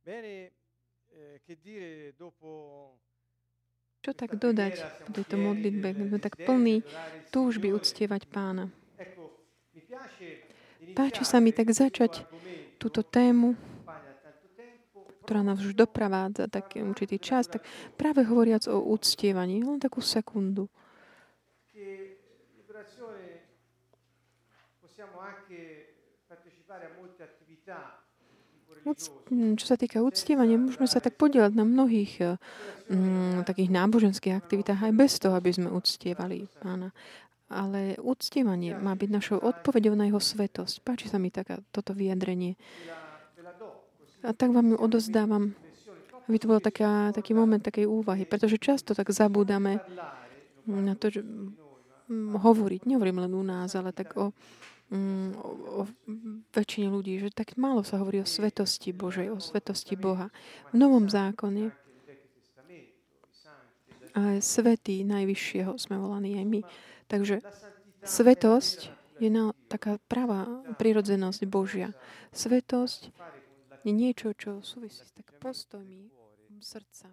Bene, eh, che dire dopo Čo tak dodať po tejto modlitbe? Sme tak plní túžby uctievať pána. Páči sa mi tak začať túto tému, ktorá nás už dopravádza taký určitý čas, tak práve hovoriac o uctievaní, len takú sekundu. possiamo anche partecipare a molte attività čo sa týka uctievania, môžeme sa tak podielať na mnohých um, takých náboženských aktivitách aj bez toho, aby sme uctievali pána. Ale uctievanie má byť našou odpovedou na jeho svetosť. Páči sa mi taká, toto vyjadrenie. A tak vám ju odozdávam, aby to bol taká, taký moment takej úvahy, pretože často tak zabúdame na to, že hovoriť, nehovorím len u nás, ale tak o mm, o, o väčšine ľudí, že tak málo sa hovorí o svetosti Božej, o svetosti Boha. V Novom zákone a svetý najvyššieho sme volaní aj my. Takže svetosť je na, taká pravá prirodzenosť Božia. Svetosť je niečo, čo súvisí s tak postojmi srdca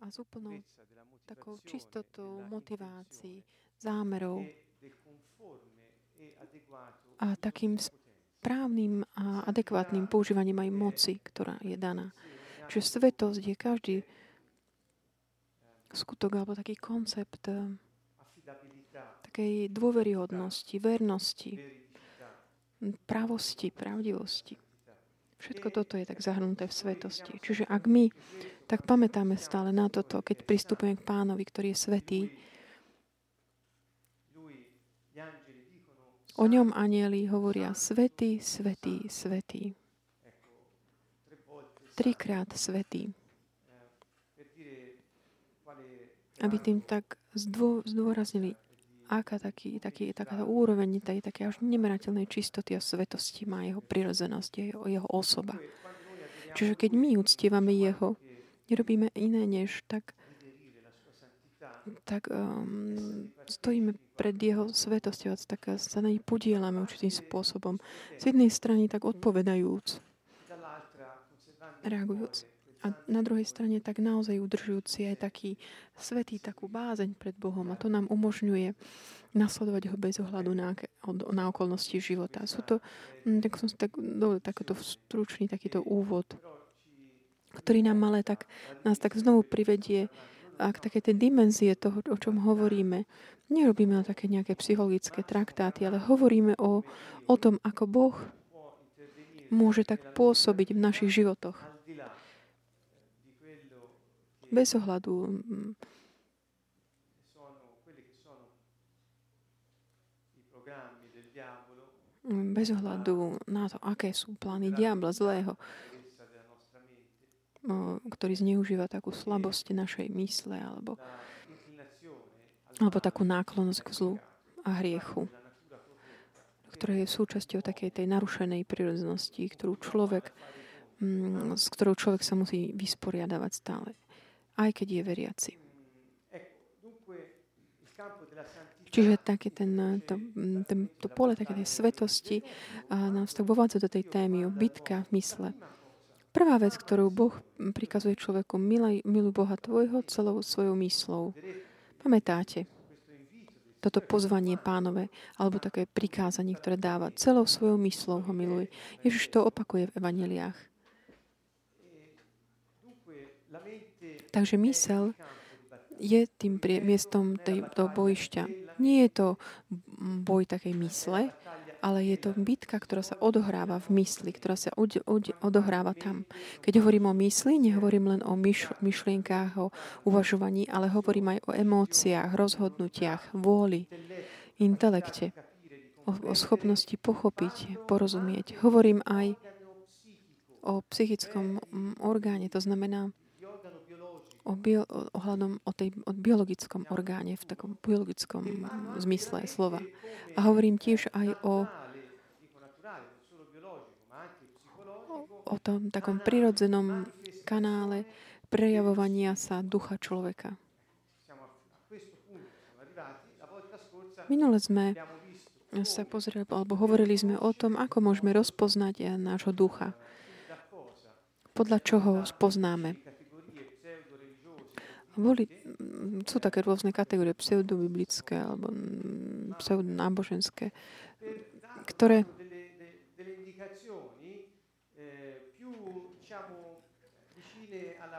a s úplnou takou čistotou motivácií, zámerov a takým správnym a adekvátnym používaním aj moci, ktorá je daná. Čiže svetosť je každý skutok alebo taký koncept eh, takej dôveryhodnosti, vernosti, pravosti, pravdivosti. Všetko toto je tak zahrnuté v svetosti. Čiže ak my tak pamätáme stále na toto, keď pristupujeme k pánovi, ktorý je svetý, O ňom anieli hovoria svetý, svetý, svetý. Trikrát svetý. Aby tým tak zdô, zdôraznili, aká taký, taký, taká úroveň tej také až nemerateľnej čistoty a svetosti má jeho prirodzenosť, jeho, jeho osoba. Čiže keď my uctievame jeho, nerobíme iné než tak tak um, stojíme pred jeho svetosťou, tak sa na nej podielame určitým spôsobom. Z jednej strany tak odpovedajúc, reagujúc. A na druhej strane tak naozaj udržujúci aj taký svetý, takú bázeň pred Bohom. A to nám umožňuje nasledovať ho bez ohľadu na, na okolnosti života. Sú to, hm, tak som si tak dovolil takýto stručný takýto úvod, ktorý nám ale tak, nás tak znovu privedie a k také tej dimenzie toho, o čom hovoríme. Nerobíme také nejaké psychologické traktáty, ale hovoríme o, o tom, ako Boh môže tak pôsobiť v našich životoch. Bez ohľadu mm, bez ohľadu na to, aké sú plány diabla zlého ktorý zneužíva takú slabosť našej mysle alebo, alebo takú náklonnosť k zlu a hriechu, ktorá je súčasťou takej tej narušenej prírodzenosti, ktorú človek, mm, s ktorou človek sa musí vysporiadavať stále, aj keď je veriaci. Čiže také ten, to, ten, to pole také tej svetosti nás tak vovádza do tej témy o bitka v mysle. Prvá vec, ktorú Boh prikazuje človeku, milaj, miluj Boha tvojho celou svojou myslou. Pamätáte? Toto pozvanie pánové, alebo také prikázanie, ktoré dáva celou svojou myslou ho miluj. Ježiš to opakuje v evaneliách. Takže mysel je tým miestom tej, toho bojišťa. Nie je to boj takej mysle, ale je to bitka, ktorá sa odohráva v mysli, ktorá sa od, od, odohráva tam. Keď hovorím o mysli, nehovorím len o myš, myšlienkách, o uvažovaní, ale hovorím aj o emóciách, rozhodnutiach, vôli, intelekte, o, o schopnosti pochopiť, porozumieť. Hovorím aj o psychickom mm, orgáne, to znamená o bio, ohľadom o, tej, o biologickom orgáne, v takom biologickom zmysle slova. A hovorím tiež aj o, o tom takom prirodzenom kanále prejavovania sa ducha človeka. Minule sme sa pozreli, alebo hovorili sme o tom, ako môžeme rozpoznať nášho ducha. podľa čoho spoznáme. Boli, mm, sú také rôzne kategórie pseudobiblické alebo mm, pseudonáboženské, ktoré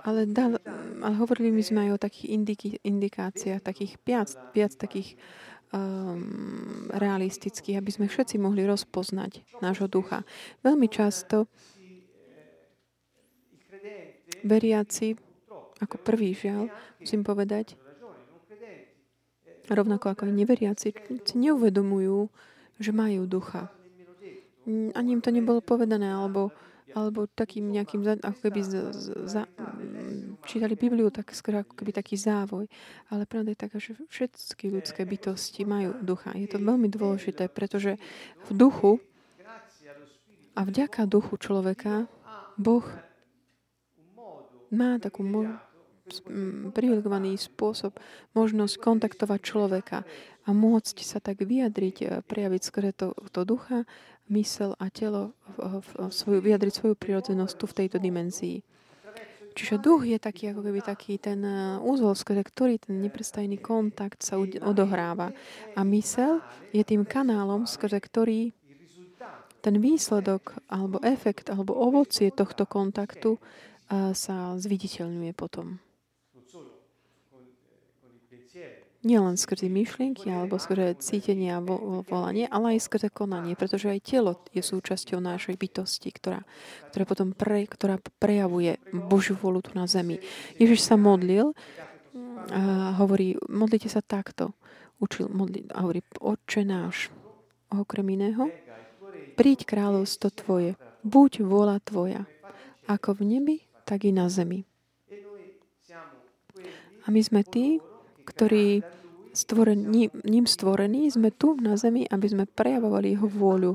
ale, dal, ale hovorili my sme aj o takých indiky, indikáciách, takých viac, viac takých um, realistických, aby sme všetci mohli rozpoznať nášho ducha. Veľmi často veriaci, ako prvý žiaľ, musím povedať, rovnako ako aj neveriaci, si neuvedomujú, že majú ducha. Ani im to nebolo povedané, alebo alebo takým nejakým, ako keby z, z, za, čítali Bibliu, tak skoro ako keby taký závoj. Ale pravda je taká, že všetky ľudské bytosti majú ducha. Je to veľmi dôležité, pretože v duchu a vďaka duchu človeka Boh má takú mo- privilegovaný spôsob, možnosť kontaktovať človeka a môcť sa tak vyjadriť, e, prejaviť skôr to, to ducha mysel a telo svoju, vyjadriť svoju prirodzenosť tu v tejto dimenzii. Čiže duch je taký, ako keby taký ten uh, úzol, skrze ktorý ten neprestajný kontakt sa odohráva. A mysel je tým kanálom, skrze ktorý ten výsledok, alebo efekt, alebo ovocie tohto kontaktu uh, sa zviditeľňuje potom nielen skrze myšlienky alebo skrze cítenie a volanie, ale aj skrze konanie, pretože aj telo je súčasťou našej bytosti, ktorá, ktorá potom pre, ktorá prejavuje Božiu volu tu na zemi. Ježiš sa modlil a hovorí, modlite sa takto. Učil modliť a hovorí, Otče náš, okrem iného, príď kráľovstvo Tvoje, buď vôľa Tvoja, ako v nebi, tak i na zemi. A my sme tí, ktorí stvorení, ním stvorení, sme tu na zemi, aby sme prejavovali jeho vôľu,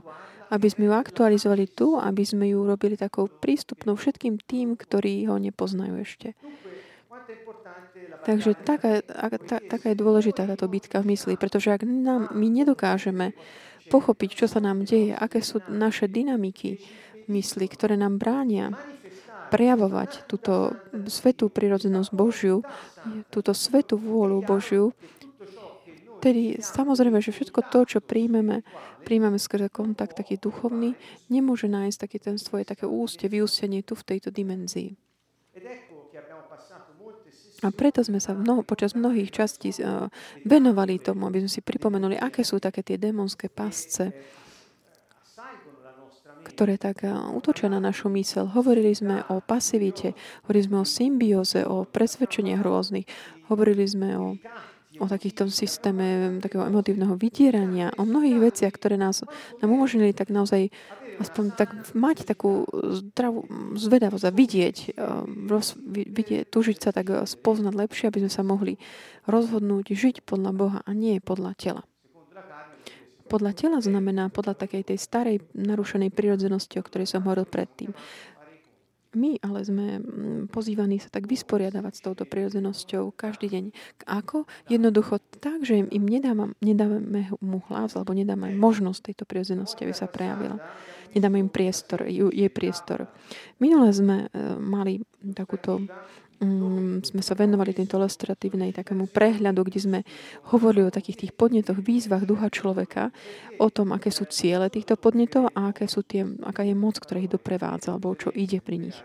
aby sme ju aktualizovali tu, aby sme ju robili takou prístupnou všetkým tým, ktorí ho nepoznajú ešte. Takže taká, tá, taká je dôležitá táto bitka v mysli, pretože ak nám, my nedokážeme pochopiť, čo sa nám deje, aké sú naše dynamiky mysli, ktoré nám bránia prejavovať túto svetú prirodzenosť Božiu, túto svetú vôľu Božiu, tedy samozrejme, že všetko to, čo príjmeme, príjmeme skrze kontakt taký duchovný, nemôže nájsť taký ten svoje také ústie, vyústenie tu v tejto dimenzii. A preto sme sa mnoho, počas mnohých častí uh, venovali tomu, aby sme si pripomenuli, aké sú také tie démonské pasce, ktoré tak útočia eh, na našu mysel. Hovorili sme o pasivite, hovorili sme o symbióze, o presvedčeniach rôznych, hovorili sme o, o takýchto systéme takého emotívneho vydierania, o mnohých veciach, ktoré nás, nám umožnili tak naozaj aspoň tak mať takú zdravú zvedavosť a vidieť, eh, roz, vidieť, tužiť sa tak eh, spoznať lepšie, aby sme sa mohli rozhodnúť žiť podľa Boha a nie podľa tela podľa tela znamená podľa takej tej starej narušenej prirodzenosti, o ktorej som hovoril predtým. My ale sme mm, pozývaní sa tak vysporiadavať s touto prirodzenosťou každý deň. Ako? Jednoducho tak, že im nedáme, nedáme mu hlas alebo nedáme možnosť tejto prirodzenosti, aby sa prejavila. Nedáme im priestor, jej priestor. Minule sme e, mali takúto um, sme sa venovali tejto ilustratívnej takému prehľadu, kde sme hovorili o takých tých podnetoch, výzvach ducha človeka, o tom, aké sú ciele týchto podnetov a aké sú tie, aká je moc, ktorá ich doprevádza, alebo čo ide pri nich.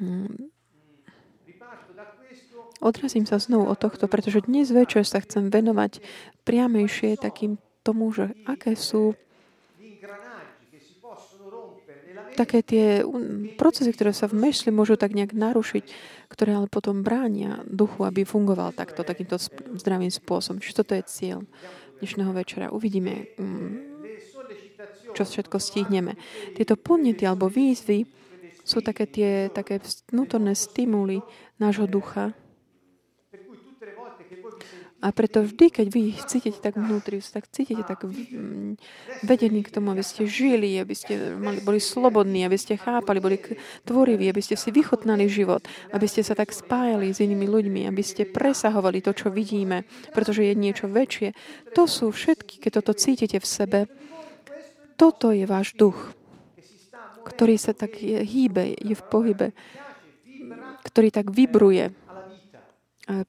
Um, Odrazím sa znovu o tohto, pretože dnes večer sa chcem venovať priamejšie takým tomu, že aké sú také tie procesy, ktoré sa v mysli môžu tak nejak narušiť, ktoré ale potom bránia duchu, aby fungoval takto, takýmto zdravým spôsobom. Čiže toto je cieľ dnešného večera. Uvidíme, mm, čo všetko stihneme. Tieto podnety alebo výzvy sú také tie také vnútorné stimuly nášho ducha, a preto vždy, keď vy cítite tak vnútri, tak cítite tak vedení k tomu, aby ste žili, aby ste mali, boli slobodní, aby ste chápali, boli tvoriví, aby ste si vychotnali život, aby ste sa tak spájali s inými ľuďmi, aby ste presahovali to, čo vidíme, pretože je niečo väčšie. To sú všetky, keď toto cítite v sebe, toto je váš duch, ktorý sa tak je, hýbe, je v pohybe, ktorý tak vibruje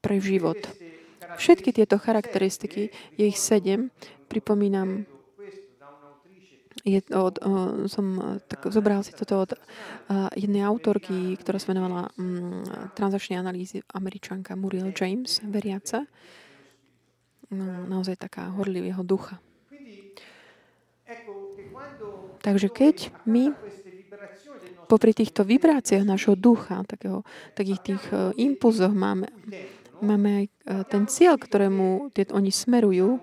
pre život. Všetky tieto charakteristiky, je ich sedem, pripomínam, je od, uh, som tak zobral si toto od uh, jednej autorky, ktorá sa venovala um, transakčnej analýzy američanka Muriel James, veriaca. No, naozaj taká horlivého ducha. Takže keď my popri týchto vibráciách nášho ducha, takého, takých tých impulzoch máme, máme aj uh, ten cieľ, ktorému oni smerujú,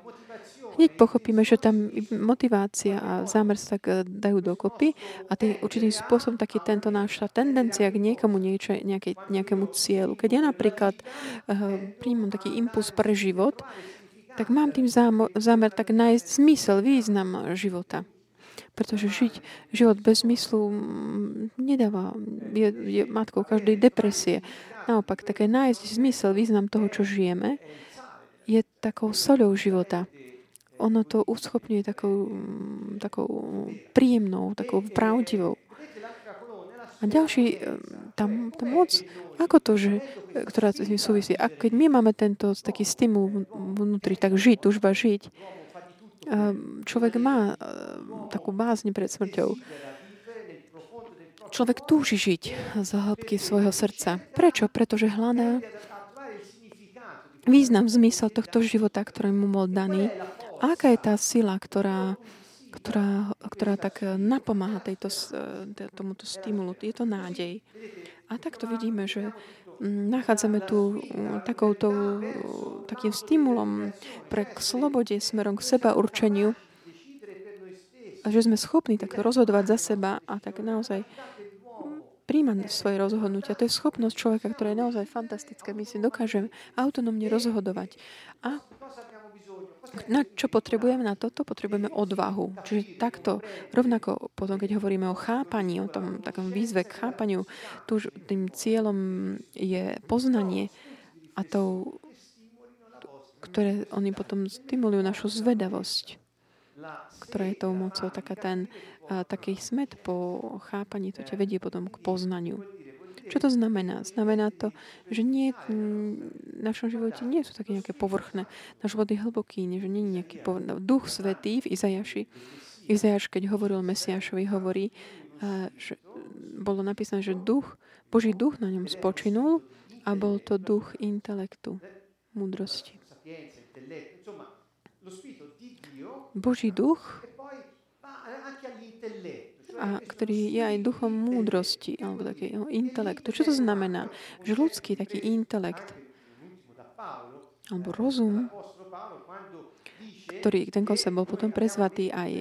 hneď pochopíme, že tam motivácia a zámer sa tak uh, dajú dokopy a tým určitým spôsobom taký tento náša tendencia k niekomu niečo, nejaké, nejakému cieľu. Keď ja napríklad uh, príjmam taký impuls pre život, tak mám tým zámer tak nájsť zmysel, význam života. Pretože žiť život bez zmyslu nedáva, je, je matkou každej depresie. Naopak, také nájsť zmysel, význam toho, čo žijeme, je takou soľou života. Ono to uschopňuje takou, mm, takou príjemnou, takou pravdivou. A ďalší, mm, tam, tam moc, ako to, že, ktorá s tým súvisí, a keď my máme tento taký stimul vnútri, tak žiť, tužba žiť, Ehm, človek má takú bázň pred smrťou. Človek túži žiť z hĺbky svojho srdca. Prečo? Pretože hľadá význam, zmysel tohto života, ktorý mu bol daný. A aká je tá sila, ktorá, ktorá, ktorá tak napomáha tejto, tomuto stimulu? Je to nádej. A takto vidíme, že nachádzame tu takouto, takým stimulom pre k slobode smerom k seba určeniu a že sme schopní tak rozhodovať za seba a tak naozaj príjmať svoje rozhodnutia. To je schopnosť človeka, ktorá je naozaj fantastická. My si dokážeme autonómne rozhodovať. A na čo potrebujeme na toto? Potrebujeme odvahu. Čiže takto, rovnako potom, keď hovoríme o chápaní, o tom takom výzve k chápaniu, tu tým cieľom je poznanie a to, ktoré oni potom stimulujú našu zvedavosť, ktorá je tou mocou, taká ten, taký smet po chápaní, to ťa vedie potom k poznaniu. Čo to znamená? Znamená to, že nie, v našom živote nie sú také nejaké povrchné. Náš život je hlboký, že nie je nejaký povrchný. Duch Svetý v Izajaši, Izajaš, keď hovoril Mesiašovi, hovorí, že bolo napísané, že duch, Boží duch na ňom spočinul a bol to duch intelektu, múdrosti. Boží duch a ktorý je aj duchom múdrosti alebo takého intelektu. Čo to znamená? Že ľudský taký intelekt alebo rozum, ktorý ten koncept bol potom prezvatý aj,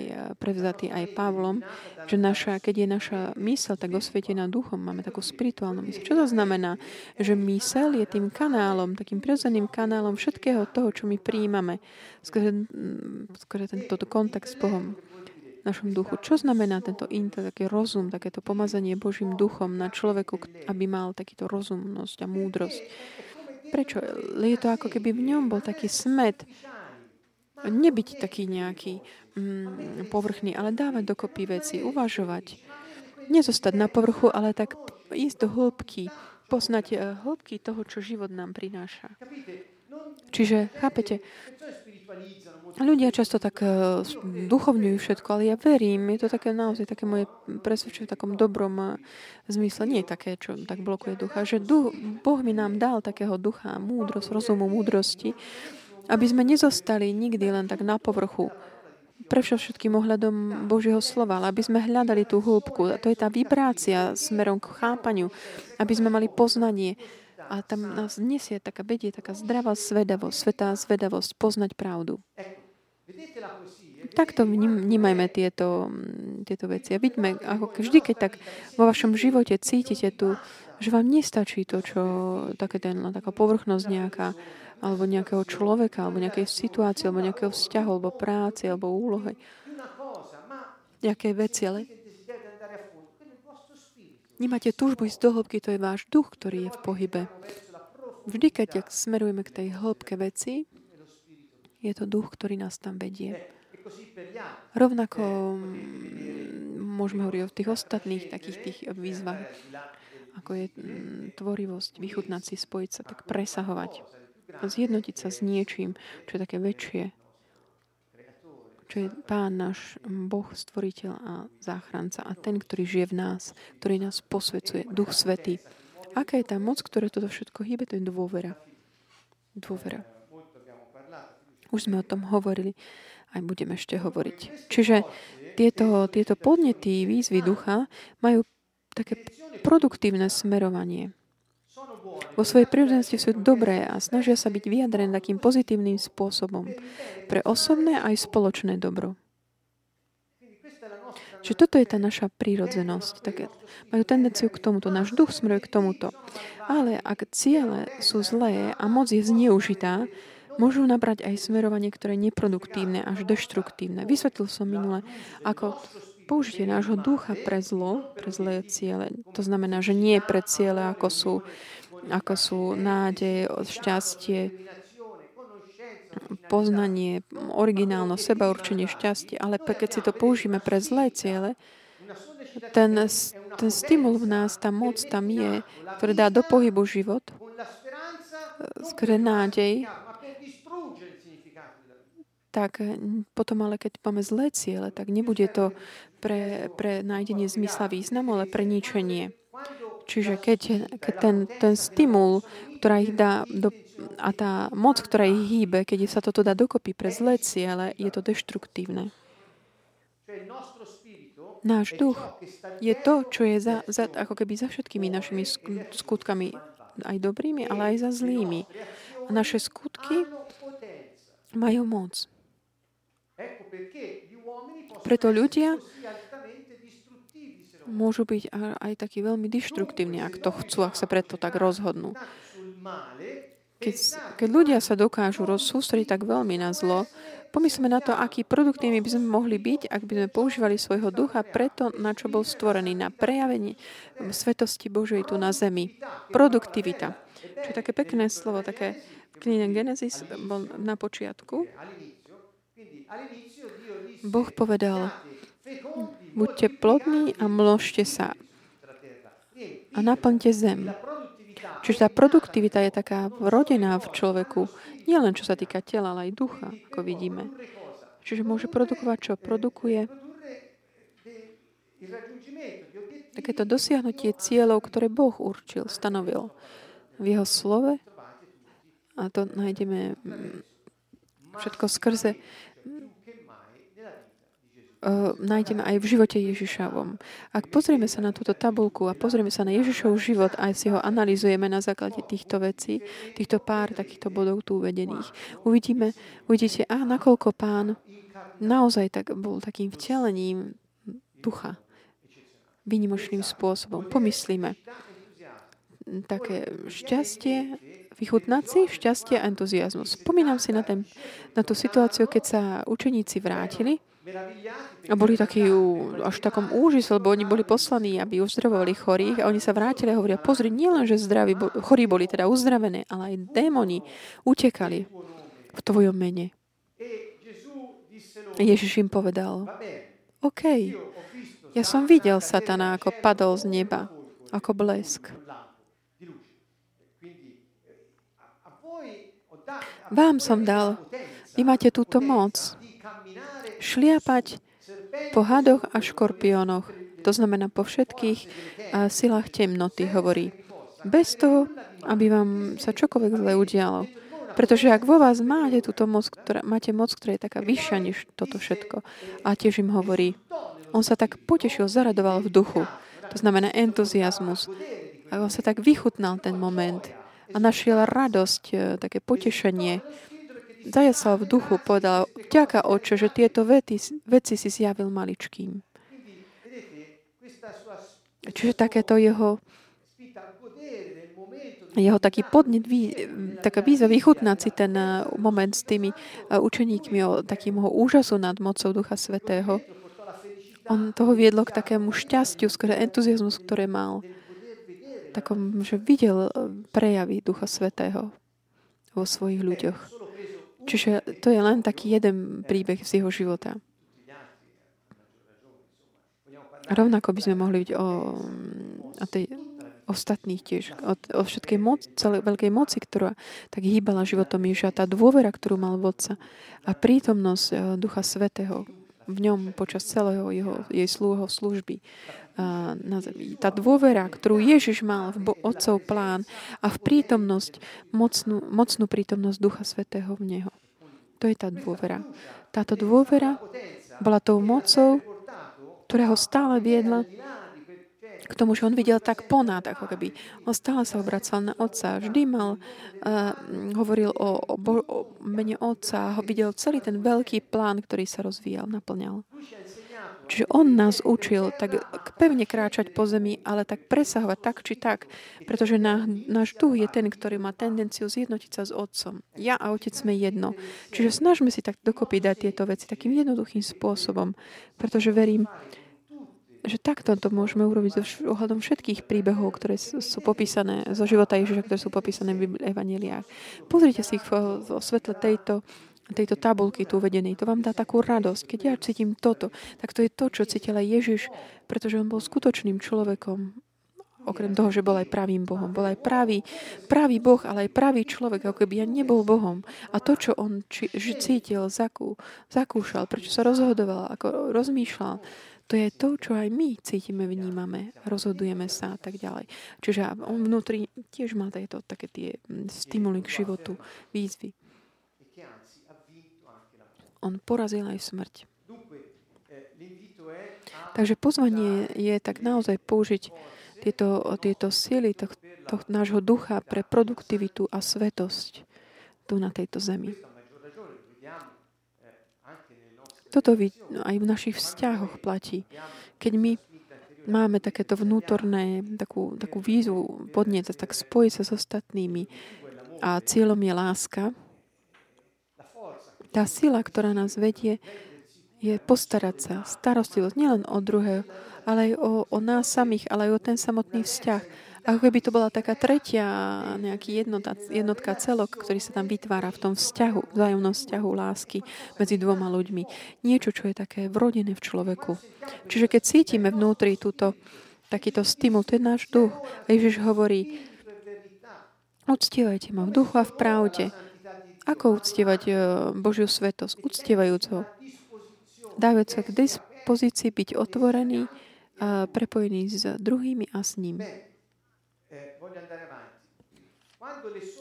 prevzatý aj Pavlom, že naša, keď je naša mysel tak osvietená duchom, máme takú spirituálnu mysel. Čo to znamená? Že mysel je tým kanálom, takým prirodzeným kanálom všetkého toho, čo my príjmame. Skôr, skôr tento kontakt s Bohom našom duchu. Čo znamená tento intelekt, taký rozum, takéto pomazanie Božím duchom na človeku, aby mal takýto rozumnosť a múdrosť? Prečo? Je to ako keby v ňom bol taký smet. Nebyť taký nejaký mm, povrchný, ale dávať dokopy veci, uvažovať. Nezostať na povrchu, ale tak ísť do hĺbky, poznať eh, hĺbky toho, čo život nám prináša. Čiže, chápete, ľudia často tak uh, duchovňujú všetko, ale ja verím, je to také naozaj také moje presvedčenie v takom dobrom uh, zmysle, nie také, čo tak blokuje ducha, že duch, Boh mi nám dal takého ducha, múdrosť, rozumu, múdrosti, aby sme nezostali nikdy len tak na povrchu, pre všetkým ohľadom Božieho slova, ale aby sme hľadali tú hĺbku. A to je tá vibrácia smerom k chápaniu, aby sme mali poznanie, a tam nás nesie taká vedie, taká zdravá zvedavosť, svetá zvedavosť, poznať pravdu. Takto vnímajme tieto, tieto veci. A vidíme, ako vždy, keď tak vo vašom živote cítite tu, že vám nestačí to, čo také ten, taká povrchnosť nejaká, alebo nejakého človeka, alebo nejakej situácie, alebo nejakého vzťahu, alebo práce, alebo úlohy. Nejaké veci, ale Nemáte túžbu ísť do hĺbky, to je váš duch, ktorý je v pohybe. Vždy, keď smerujeme k tej hĺbke veci, je to duch, ktorý nás tam vedie. Rovnako môžeme hovoriť o tých ostatných takých tých výzvach, ako je tvorivosť, vychutnať si, spojiť sa, tak presahovať. Zjednotiť sa s niečím, čo je také väčšie, čo je Pán náš Boh, stvoriteľ a záchranca a ten, ktorý žije v nás, ktorý nás posvecuje, Duch Svetý. Aká je tá moc, ktorá toto všetko hýbe? To je dôvera. Dôvera. Už sme o tom hovorili, aj budeme ešte hovoriť. Čiže tieto, tieto podnety, výzvy ducha majú také produktívne smerovanie. Vo svojej prírodzenosti sú dobré a snažia sa byť vyjadrené takým pozitívnym spôsobom pre osobné aj spoločné dobro. Čiže toto je tá naša prírodzenosť. Také, majú tendenciu k tomuto. Náš duch smeruje k tomuto. Ale ak ciele sú zlé a moc je zneužitá, môžu nabrať aj smerovanie, ktoré je neproduktívne až deštruktívne. Vysvetlil som minule, ako použitie nášho ducha pre zlo, pre zlé ciele. To znamená, že nie pre ciele, ako sú, ako sú nádej, šťastie, poznanie, originálno, seba určenie šťastie, ale keď si to použijeme pre zlé ciele, ten, ten stimul v nás, tá moc tam je, ktorý dá do pohybu život, skôr nádej, tak potom ale keď máme zlé ciele, tak nebude to pre, pre nájdenie zmysla významu, ale pre ničenie. Čiže keď, keď ten, ten stimul, ktorá ich dá do a tá moc, ktorá ich hýbe, keď sa toto dá dokopy pre zlé ciele, je to deštruktívne. Náš duch je to, čo je za, za, ako keby za všetkými našimi skutkami, aj dobrými, ale aj za zlými. A naše skutky majú moc. Preto ľudia môžu byť aj takí veľmi deštruktívni, ak to chcú, ak sa preto tak rozhodnú. Keď, keď ľudia sa dokážu rozsústrediť tak veľmi na zlo, pomyslme na to, aký produktívny by sme mohli byť, ak by sme používali svojho ducha preto, na čo bol stvorený, na prejavenie svetosti Božej tu na zemi. Produktivita. Čo je také pekné slovo, také v knihe Genesis bol na počiatku. Boh povedal, buďte plodní a mložte sa a naplňte zem. Čiže tá produktivita je taká vrodená v človeku, nie len čo sa týka tela, ale aj ducha, ako vidíme. Čiže môže produkovať, čo produkuje. Takéto dosiahnutie cieľov, ktoré Boh určil, stanovil v jeho slove. A to nájdeme všetko skrze nájdeme aj v živote Ježišovom. Ak pozrieme sa na túto tabulku a pozrieme sa na Ježišov život a si ho analizujeme na základe týchto vecí, týchto pár takýchto bodov tu uvedených, uvidíme, uvidíte, a nakoľko pán naozaj tak bol takým vtelením ducha výnimočným spôsobom. Pomyslíme, také šťastie, vychutnať si šťastie a entuziasmus. Spomínam si na, ten, na tú situáciu, keď sa učeníci vrátili a boli takí až v takom úžise, lebo oni boli poslaní, aby uzdravovali chorých a oni sa vrátili a hovoria, pozri, nielen, že zdraví, chorí boli teda uzdravené, ale aj démoni utekali v tvojom mene. Ježiš im povedal, OK, ja som videl satana, ako padol z neba, ako blesk. Vám som dal, vy máte túto moc, šliapať po hadoch a škorpiónoch. To znamená po všetkých silách temnoty, hovorí. Bez toho, aby vám sa čokoľvek zle udialo. Pretože ak vo vás máte túto moc, ktorá, máte moc, ktorá je taká vyššia než toto všetko. A tiež im hovorí, on sa tak potešil, zaradoval v duchu. To znamená entuziasmus. A on sa tak vychutnal ten moment a našiel radosť, e, také potešenie zajasal v duchu, povedal, ďaká oče, že tieto vety, veci si zjavil maličkým. Čiže takéto jeho jeho taký podnet, taká výzva vychutnať si ten eh, moment s tými eh, učeníkmi o takým úžasu nad mocou Ducha Svetého. On toho viedlo k takému šťastiu, skôr entuziasmus, ktoré mal. Takom, že videl eh, prejavy Ducha Svetého vo svojich ľuďoch. Čiže to je len taký jeden príbeh z jeho života. Rovnako by sme mohli byť o, o tej ostatných tiež, o, o všetkej moc, celej veľkej moci, ktorá tak hýbala životom Ježa, tá dôvera, ktorú mal vodca a prítomnosť e, Ducha Svetého v ňom počas celého jeho, jej slúho služby na zemi. Tá dôvera, ktorú Ježiš mal v Otcov plán a v prítomnosť, mocnú, mocnú prítomnosť Ducha Svetého v Neho. To je tá dôvera. Táto dôvera bola tou mocou, ktorá ho stále viedla k tomu, že on videl tak ponad, ako keby. On stále sa obracal na Otca. Vždy mal, uh, hovoril o, o, o mene Otca, ho videl celý ten veľký plán, ktorý sa rozvíjal, naplňal. Čiže on nás učil tak pevne kráčať po zemi, ale tak presahovať tak či tak, pretože na, náš duch je ten, ktorý má tendenciu zjednotiť sa s Otcom. Ja a Otec sme jedno. Čiže snažme si tak dokopy dať tieto veci takým jednoduchým spôsobom, pretože verím, že takto to môžeme urobiť so ohľadom všetkých príbehov, ktoré sú popísané zo života Ježiša, ktoré sú popísané v Evangeliách. Pozrite si ich vo svetle tejto tejto tabulky tu uvedenej. To vám dá takú radosť. Keď ja cítim toto, tak to je to, čo cítil aj Ježiš, pretože on bol skutočným človekom. Okrem toho, že bol aj pravým Bohom. Bol aj pravý, pravý Boh, ale aj pravý človek, ako keby ja nebol Bohom. A to, čo on či, cítil, zakú, zakúšal, prečo sa rozhodoval, ako rozmýšľal, to je to, čo aj my cítime, vnímame, rozhodujeme sa a tak ďalej. Čiže on vnútri tiež má tieto také tie mm, stimuly k životu, výzvy. On porazil aj smrť. Takže pozvanie je tak naozaj použiť tieto, tieto sily to, to, nášho ducha pre produktivitu a svetosť tu na tejto zemi. Toto aj v našich vzťahoch platí. Keď my máme takéto vnútorné, takú, takú výzvu podnieť tak spojiť sa s ostatnými a cieľom je láska, tá sila, ktorá nás vedie, je postarať sa, starostlivosť nielen o druhého, ale aj o, o nás samých, ale aj o ten samotný vzťah. Ako keby to bola taká tretia nejaký jednota, jednotka celok, ktorý sa tam vytvára v tom vzťahu, vzájomnom vzťahu lásky medzi dvoma ľuďmi. Niečo, čo je také vrodené v človeku. Čiže keď cítime vnútri túto, takýto stimul, to je náš duch. Ježiš hovorí, uctievajte ma v duchu a v pravde. Ako uctievať e, Božiu svetosť? Uctievajúc ho. Dávať sa k dispozícii, byť otvorený, a prepojený s druhými a s ním.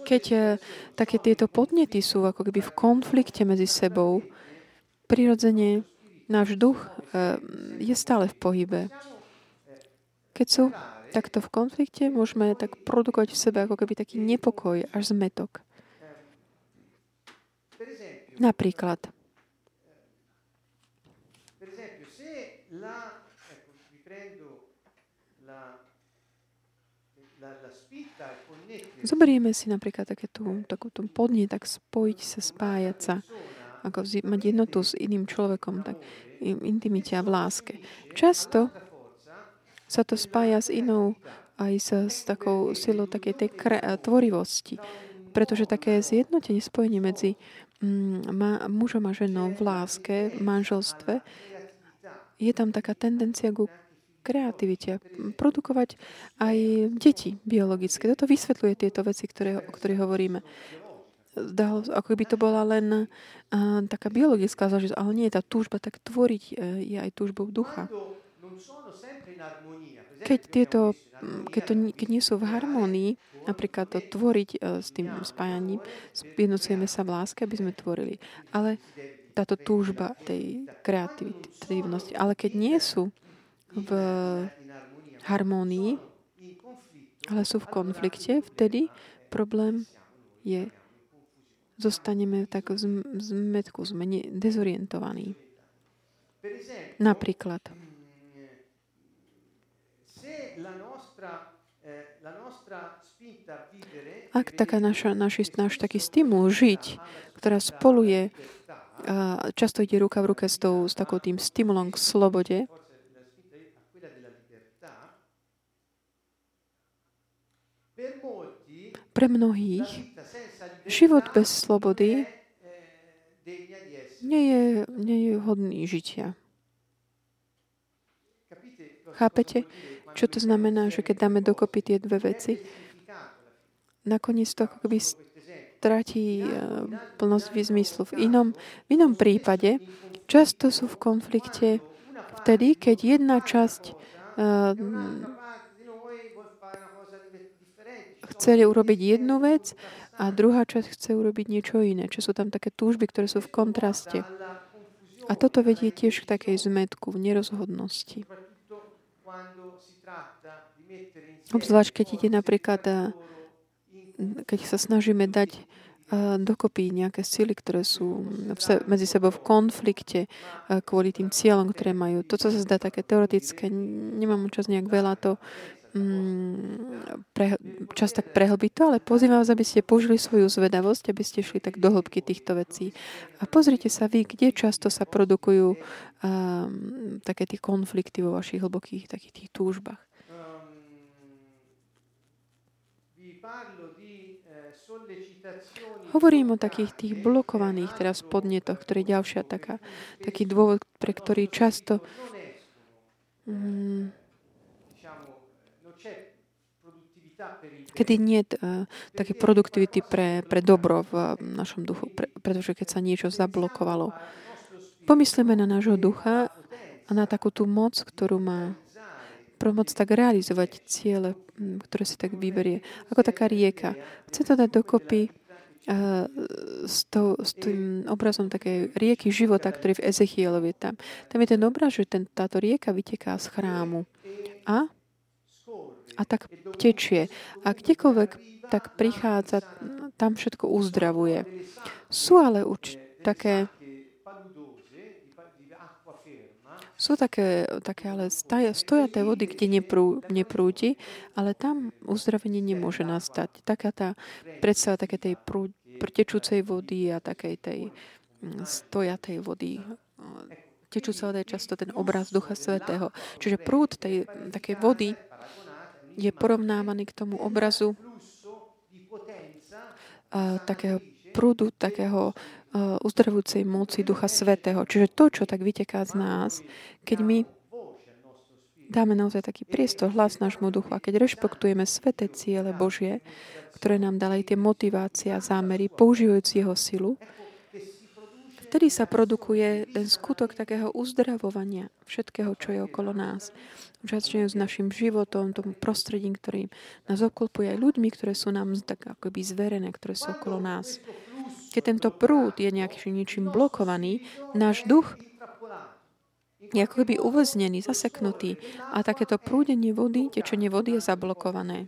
Keď e, také tieto podnety sú ako keby v konflikte medzi sebou, prirodzene náš duch e, je stále v pohybe. Keď sú takto v konflikte, môžeme tak produkovať v sebe ako keby taký nepokoj až zmetok. Napríklad, Zoberieme si napríklad také tú, takú tú podnie, tak spojiť sa, spájať sa, ako mať jednotu s iným človekom, tak intimite a v láske. Často sa to spája s inou aj sa, s takou silou takej tej kre, tvorivosti. Pretože také zjednotenie, spojenie medzi mm, mužom a ženou v láske, v manželstve, je tam taká tendencia ku kreativite, produkovať aj deti biologické. Toto vysvetľuje tieto veci, ktoré, o ktorých hovoríme. Zdalo, ako by to bola len uh, taká biologická záležitosť, ale nie je tá túžba, tak tvoriť uh, je aj túžbou ducha. Keď, tieto, keď, to, keď nie sú v harmonii, napríklad to tvoriť uh, s tým spájaním, jednocujeme sa v láske, aby sme tvorili. Ale táto túžba tej kreativity, ale keď nie sú v harmónii, ale sú v konflikte, vtedy problém je, zostaneme tak v zmetku, sme dezorientovaní. Napríklad, ak taká naša, naši, náš taký stimul žiť, ktorá spolu je, často ide ruka v ruke s, tou, s takou tým stimulom k slobode, pre mnohých život bez slobody nie je, nie je hodný žitia. Chápete, čo to znamená, že keď dáme dokopy tie dve veci, nakoniec to ako keby stratí eh, plnosť zmyslu. V inom, v inom prípade často sú v konflikte vtedy, keď jedna časť uh, chce urobiť jednu vec a druhá časť chce urobiť niečo iné. Čo sú tam také túžby, ktoré sú v kontraste. A toto vedie tiež k takej zmetku, v nerozhodnosti. Obzvlášť, keď ide napríklad, keď sa snažíme dať dokopy nejaké sily, ktoré sú medzi sebou v konflikte kvôli tým cieľom, ktoré majú. To, co sa zdá také teoretické, nemám čas nejak veľa to mm, pre, čas tak prehlbiť to, ale pozývam vás, aby ste použili svoju zvedavosť, aby ste šli tak do hĺbky týchto vecí. A pozrite sa vy, kde často sa produkujú um, také tie konflikty vo vašich hlbokých takých tých túžbách. Hovorím o takých tých blokovaných teraz podnetoch, ktoré je ďalšia taká, taký dôvod, pre ktorý často mm, kedy nie uh, také produktivity pre, pre dobro v uh, našom duchu, pre, pretože keď sa niečo zablokovalo. Pomyslíme na nášho ducha a na takú tú moc, ktorú má pomoc tak realizovať ciele, ktoré si tak vyberie. Ako taká rieka. Chce to dať dokopy s, to, s tým obrazom takej rieky života, ktorý v Ezechielovi tam. Tam je ten obraz, že ten, táto rieka vyteká z chrámu. A? A tak tečie. A kdekoľvek tak prichádza, tam všetko uzdravuje. Sú ale uč- také Sú také, také ale stojaté vody, kde neprú, neprúdi, ale tam uzdravenie nemôže nastať. Taká tá predstava také tej prú, tečúcej vody a takej tej mm, stojatej vody. Tečúca voda je často ten obraz Ducha Svetého. Čiže prúd tej takej vody je porovnávaný k tomu obrazu a, takého prúdu, takého uzdravujúcej moci Ducha Svetého. Čiže to, čo tak vyteká z nás, keď my dáme naozaj taký priestor, hlas nášmu duchu a keď rešpektujeme sveté ciele Božie, ktoré nám dali tie motivácie a zámery, používajúc jeho silu, vtedy sa produkuje ten skutok takého uzdravovania všetkého, čo je okolo nás. Začne s našim životom, tom prostredím, ktorým nás obklopuje aj ľuďmi, ktoré sú nám tak akoby zverené, ktoré sú okolo nás. Keď tento prúd je nejakým ničím blokovaný, náš duch je ako keby uväznený, zaseknutý. A takéto prúdenie vody, tečenie vody je zablokované.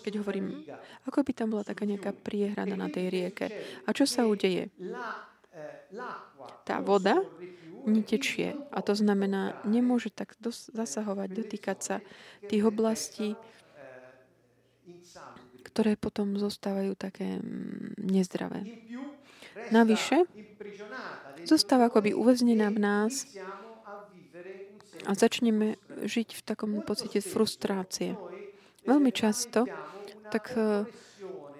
Keď hovorím, ako by tam bola taká nejaká priehrada na tej rieke. A čo sa udeje? Tá voda netečie. A to znamená, nemôže tak zasahovať, dotýkať sa tých oblastí, ktoré potom zostávajú také mm, nezdravé. Navyše, zostáva akoby uväznená v nás a začneme žiť v takom pocite frustrácie. Veľmi často tak, e,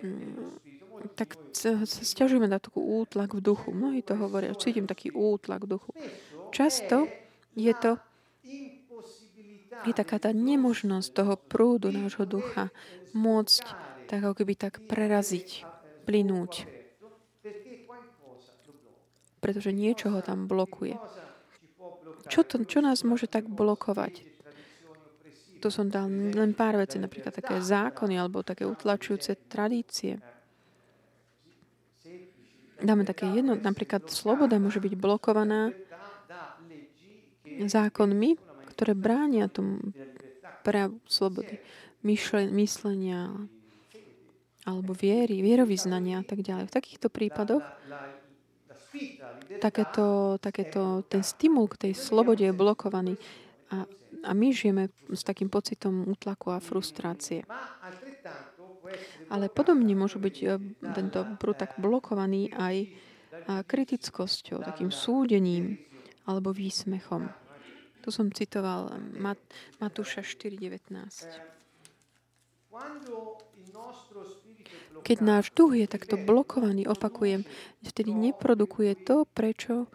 mm, tak sa stiažujeme na takú útlak v duchu. Mnohí to hovoria, cítim taký útlak v duchu. Často je to je taká tá nemožnosť toho prúdu nášho ducha môcť tak ako keby tak preraziť, plynúť. Pretože niečo ho tam blokuje. Čo, to, čo nás môže tak blokovať? To som dal len pár vecí, napríklad také zákony alebo také utlačujúce tradície. Dáme také jedno, napríklad sloboda môže byť blokovaná zákonmi, ktoré bránia tomu prejavu slobody myslenia, alebo viery, vierovýznania a tak ďalej. V takýchto prípadoch takéto, takéto, ten stimul k tej slobode je blokovaný a, a my žijeme s takým pocitom útlaku a frustrácie. Ale podobne môže byť e, tento prúd tak blokovaný aj kritickosťou, takým súdením alebo výsmechom. Tu som citoval Mat- Matúša 4.19. Keď náš duch je takto blokovaný, opakujem, vtedy neprodukuje to, prečo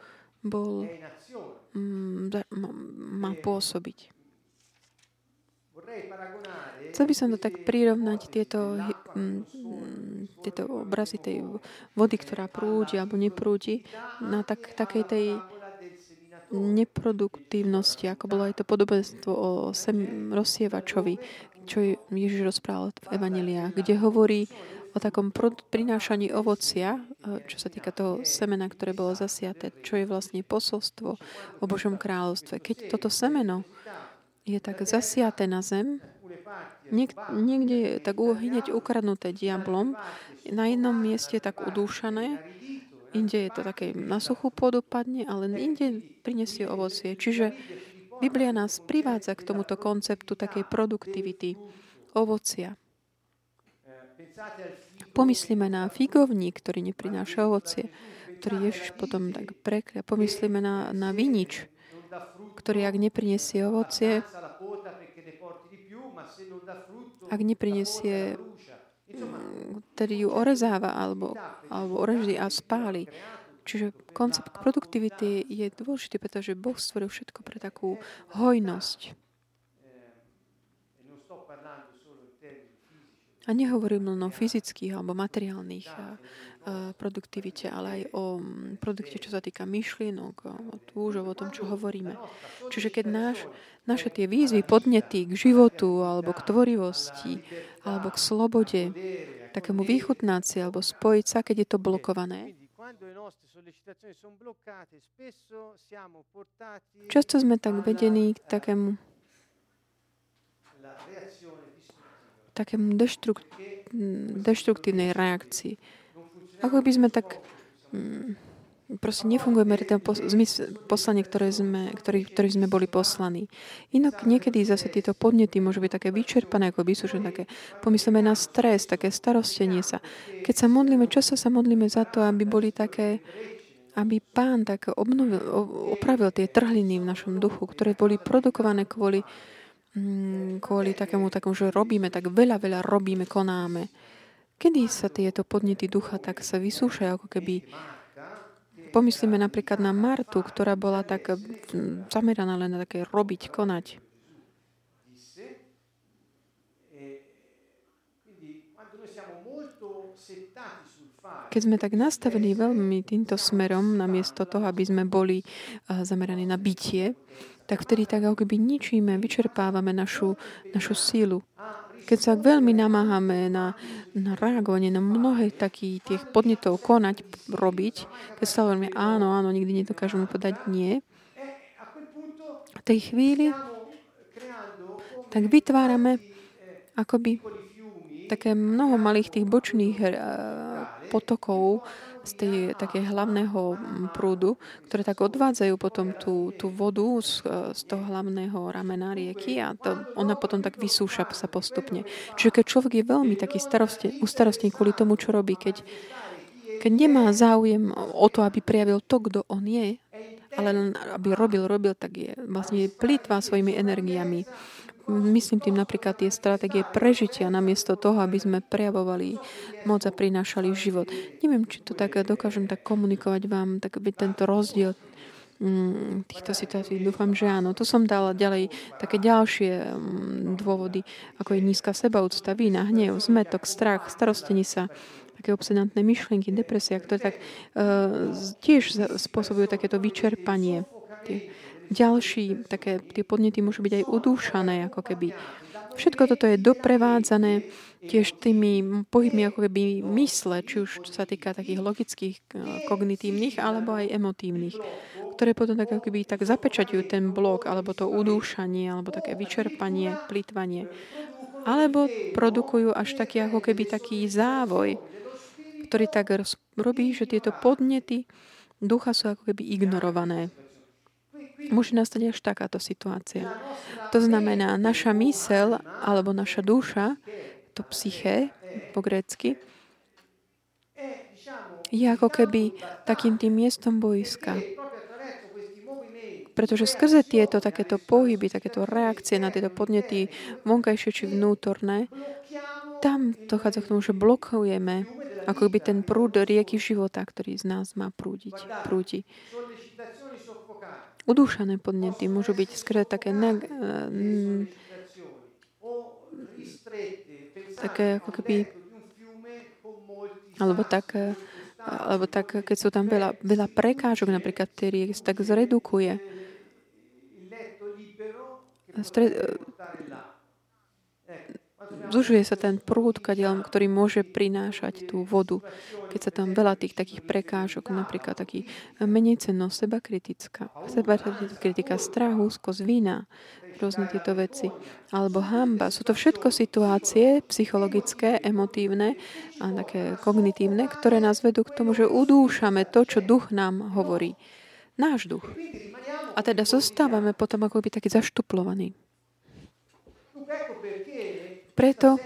bol, mm, má pôsobiť. Chcel by som to tak prirovnať, tieto, hm, tieto obrazy tej vody, ktorá prúdi alebo neprúdi, na tak, takej tej neproduktívnosti, ako bolo aj to podobenstvo o sem rozsievačovi, čo Ježiš rozprával v Evaneliách, kde hovorí o takom prinášaní ovocia, e, čo sa týka toho semena, ktoré bolo zasiaté, čo je vlastne posolstvo o Božom kráľovstve. Keď toto semeno je tak zasiaté na zem, niek- niekde je tak hneď ukradnuté diablom, na jednom mieste tak udúšané, inde je to také na suchú pôdu padne, ale inde prinesie ovocie. Čiže Biblia nás privádza k tomuto konceptu takej produktivity, ovocia. Pomyslíme na figovník, ktorý neprináša ovocie, ktorý Ježiš potom tak preklia. Pomyslíme na, na vinič, ktorý ak neprinesie ovocie, ak neprinesie ktorý ju orezáva alebo, alebo oreží a spáli. Čiže koncept produktivity je dôležitý, pretože Boh stvoril všetko pre takú hojnosť. A nehovorím len o fyzických alebo materiálnych produktivite, ale aj o mm, produkte, čo sa týka myšlienok, o túžov, o tom, čo hovoríme. Čiže keď náš, naše tie výzvy, podnety k životu, alebo k tvorivosti, alebo k slobode, takému vychutnáť si, alebo spojiť sa, keď je to blokované. Často sme tak vedení k takému takému deštrukt, deštruktívnej reakcii. Ako by sme tak proste nefungujeme ten poslanie, ktoré sme, ktorý, ktorý sme boli poslaní. Inak niekedy zase tieto podnety môžu byť také vyčerpané, ako vysúšené, také pomyslíme na stres, také starostenie sa. Keď sa modlíme, často sa modlíme za to, aby boli také, aby Pán tak obnovil, opravil tie trhliny v našom duchu, ktoré boli produkované kvôli Mm, kvôli takému, takému, že robíme, tak veľa, veľa robíme, konáme. Kedy sa tieto podnety ducha tak sa vysúšajú, ako keby pomyslíme napríklad na Martu, ktorá bola tak zameraná len na také robiť, konať. Keď sme tak nastavení veľmi týmto smerom, namiesto toho, aby sme boli zameraní na bytie, tak vtedy tak ako keby ničíme, vyčerpávame našu, našu sílu. Keď sa veľmi namáhame na, na reagovanie na mnohé takých tých podnetov konať, robiť, keď sa hovoríme áno, áno, nikdy nedokážeme povedať nie, v tej chvíli tak vytvárame akoby také mnoho malých tých bočných eh, potokov, z tej také hlavného mm, prúdu, ktoré tak odvádzajú potom tú, tú vodu z, z toho hlavného ramena rieky a to, ona potom tak vysúša sa postupne. Čiže keď človek je veľmi taký starosti, ustarostný kvôli tomu, čo robí, keď, keď nemá záujem o to, aby prijavil to, kto on je, ale len aby robil, robil, tak je vlastne plýtva svojimi energiami Myslím tým napríklad tie stratégie prežitia namiesto toho, aby sme prejavovali moc a prinášali život. Neviem, či to tak dokážem tak komunikovať vám, tak by tento rozdiel mm, týchto situácií. Dúfam, že áno. Tu som dala ďalej také ďalšie mm, dôvody, ako je nízka sebaúcta, vína, hnev, zmetok, strach, starostenie sa, také obsedantné myšlienky, depresia, ktoré tak uh, tiež spôsobujú takéto vyčerpanie. Tie, ďalší, také tie podnety môžu byť aj udúšané, ako keby. Všetko toto je doprevádzané tiež tými pohybmi ako keby mysle, či už čo sa týka takých logických, eh, kognitívnych, alebo aj emotívnych, ktoré potom tak ako keby tak zapečaťujú ten blok, alebo to udúšanie, alebo také vyčerpanie, plýtvanie. Alebo produkujú až taký ako keby taký závoj, ktorý tak robí, že tieto podnety ducha sú ako keby ignorované. Môže nastať až takáto situácia. To znamená, naša mysel alebo naša duša, to psyché po grécky, je ako keby takým tým miestom boiska. Pretože skrze tieto takéto pohyby, takéto reakcie na tieto podnety vonkajšie či vnútorné, tam dochádza k tomu, že blokujeme ako by ten prúd rieky života, ktorý z nás má prúdiť, prúdi. Udúšané podnety môžu byť skrátka také neg- také ako keby alebo tak, alebo tak, keď sú tam veľa, veľa prekážok, napríklad, ktorý tak zredukuje. Stred, zužuje sa ten prúd, ktorý môže prinášať tú vodu. Keď sa tam veľa tých takých prekážok, napríklad taký menej cennosť, seba kritická, seba kritika, strach, úzkosť, vína, rôzne tieto veci. Alebo hamba. Sú to všetko situácie psychologické, emotívne a také kognitívne, ktoré nás vedú k tomu, že udúšame to, čo duch nám hovorí. Náš duch. A teda zostávame potom ako by taký zaštuplovaný. Preto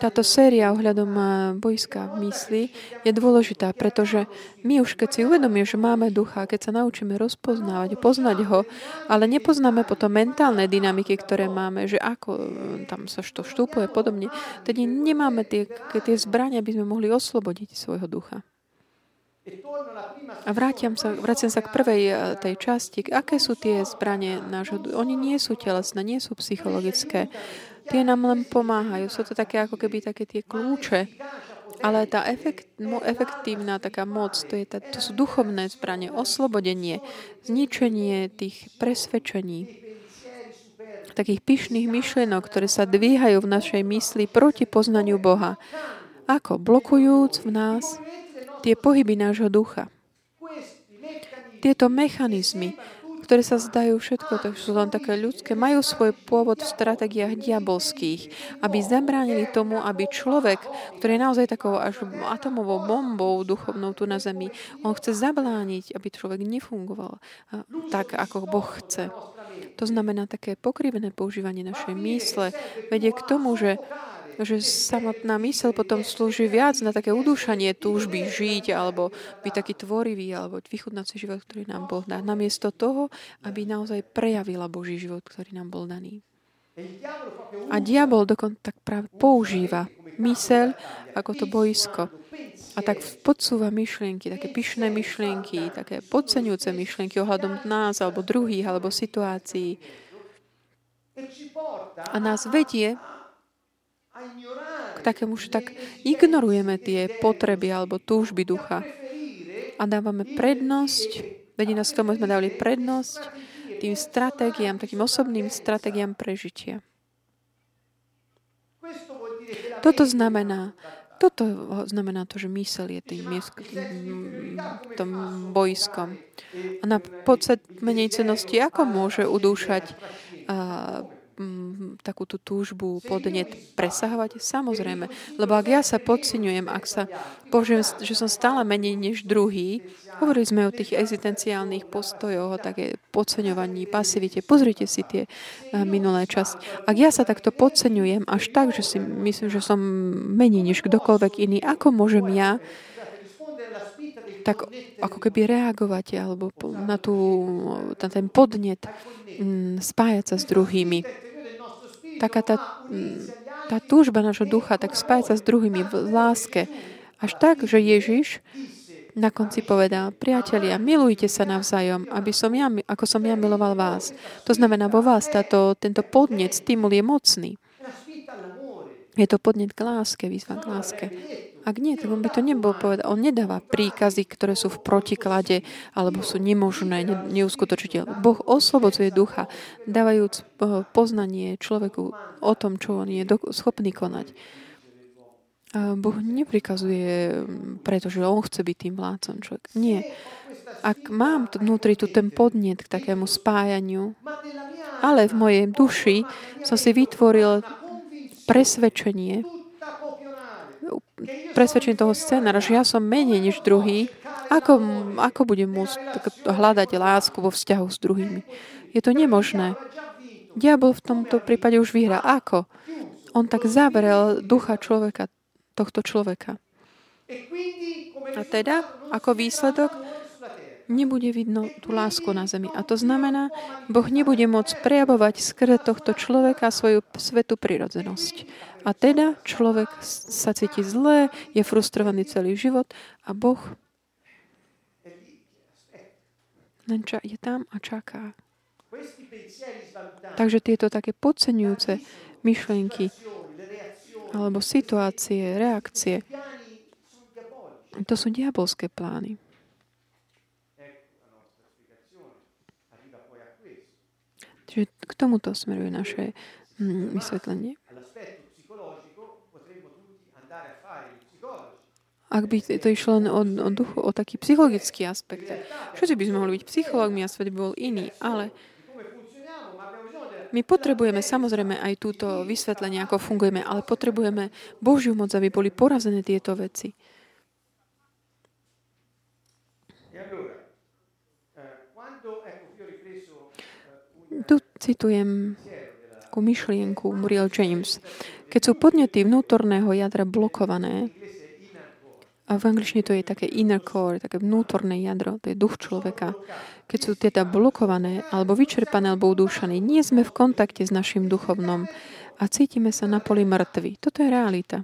táto séria ohľadom eh, bojska mysli je dôležitá, pretože my už keď si uvedomíme, že máme ducha, keď sa naučíme rozpoznávať, poznať ho, ale nepoznáme potom mentálne dynamiky, ktoré máme, že ako eh, tam sa to štúpuje podobne, tedy nemáme tie, tie zbrania, aby sme mohli oslobodiť svojho ducha. A vrátim sa, vrátim sa k prvej eh, tej časti. Aké sú tie zbranie nášho Oni nie sú telesné, nie sú psychologické. Tie nám len pomáhajú. Sú to také ako keby také tie kľúče. Ale tá efekt, efektívna taká moc, to, je tá, to sú duchovné zbranie, oslobodenie, zničenie tých presvedčení, takých pyšných myšlienok, ktoré sa dvíhajú v našej mysli proti poznaniu Boha. Ako? Blokujúc v nás tie pohyby nášho ducha. Tieto mechanizmy, ktoré sa zdajú všetko, takže sú len také ľudské, majú svoj pôvod v stratégiách diabolských, aby zabránili tomu, aby človek, ktorý je naozaj takou až atomovou bombou duchovnou tu na zemi, on chce zablániť, aby človek nefungoval tak, ako Boh chce. To znamená také pokrivené používanie našej mysle vedie k tomu, že že samotná mysel potom slúži viac na také udúšanie túžby žiť alebo byť taký tvorivý alebo vychutnať si život, ktorý nám bol daný. Namiesto toho, aby naozaj prejavila Boží život, ktorý nám bol daný. A diabol dokonca tak práve používa mysel ako to boisko. A tak podsúva myšlienky, také pyšné myšlienky, také podceňujúce myšlienky ohľadom nás, alebo druhých, alebo situácií. A nás vedie k takému, že tak ignorujeme tie potreby alebo túžby ducha a dávame prednosť, vedí nás k tomu, sme dali prednosť tým stratégiám, takým osobným stratégiám prežitia. Toto znamená, toto znamená to, že mysel je tým, tým bojskom. A na podstat menej cenosti, ako môže udúšať mm, takú tú túžbu, podnet presahovať? Samozrejme. Lebo ak ja sa podceňujem, ak sa považujem, že som stále menej než druhý, hovorili sme o tých existenciálnych postojoch, o také podceňovaní, pasivite. Pozrite si tie uh, minulé časť. Ak ja sa takto podceňujem až tak, že si myslím, že som menej než kdokoľvek iný, ako môžem ja tak ako keby reagovať alebo na, tú, na ten podnet mm, spájať sa s druhými taká tá, tá túžba nášho ducha, tak spájať sa s druhými v láske. Až tak, že Ježiš na konci povedal, priatelia, milujte sa navzájom, aby som ja, ako som ja miloval vás. To znamená, vo vás táto, tento podnet, stimul je mocný. Je to podnet k láske, výzva k láske. Ak nie, tak on by to nebol povedať. On nedáva príkazy, ktoré sú v protiklade alebo sú nemožné, ne, neuskutočiteľné. Boh oslobodzuje ducha, dávajúc eh, poznanie človeku o tom, čo on je schopný konať. Boh neprikazuje, pretože on chce byť tým vládcom človek. Nie. Ak mám vnútri tu ten podnet k takému spájaniu, ale v mojej duši som si vytvoril presvedčenie, presvedčený toho scénára, že ja som menej než druhý, ako, ako budem môcť hľadať lásku vo vzťahu s druhými? Je to nemožné. Diabol v tomto prípade už vyhrá. Ako? On tak zavrel ducha človeka, tohto človeka. A teda, ako výsledok, nebude vidno tú lásku na zemi. A to znamená, Boh nebude môcť prejavovať skrze tohto človeka svoju svetú prirodzenosť. A teda človek sa cíti zlé, je frustrovaný celý život a Boh je tam a čaká. Takže tieto také podceňujúce myšlienky alebo situácie, reakcie. To sú diabolské plány. Čiže k tomuto smeruje naše mm, vysvetlenie. Ak by to išlo len o, o duchu, o taký psychologický aspekt, všetci by sme mohli byť psychológmi a svet by bol iný, ale my potrebujeme samozrejme aj túto vysvetlenie, ako fungujeme, ale potrebujeme Božiu moc, aby boli porazené tieto veci. Tu citujem takú myšlienku Muriel James. Keď sú podnety vnútorného jadra blokované, a v angličtine to je také inner core, také vnútorné jadro, to je duch človeka. Keď sú teda blokované, alebo vyčerpané, alebo udúšané, nie sme v kontakte s našim duchovnom a cítime sa na poli mŕtvi. Toto je realita.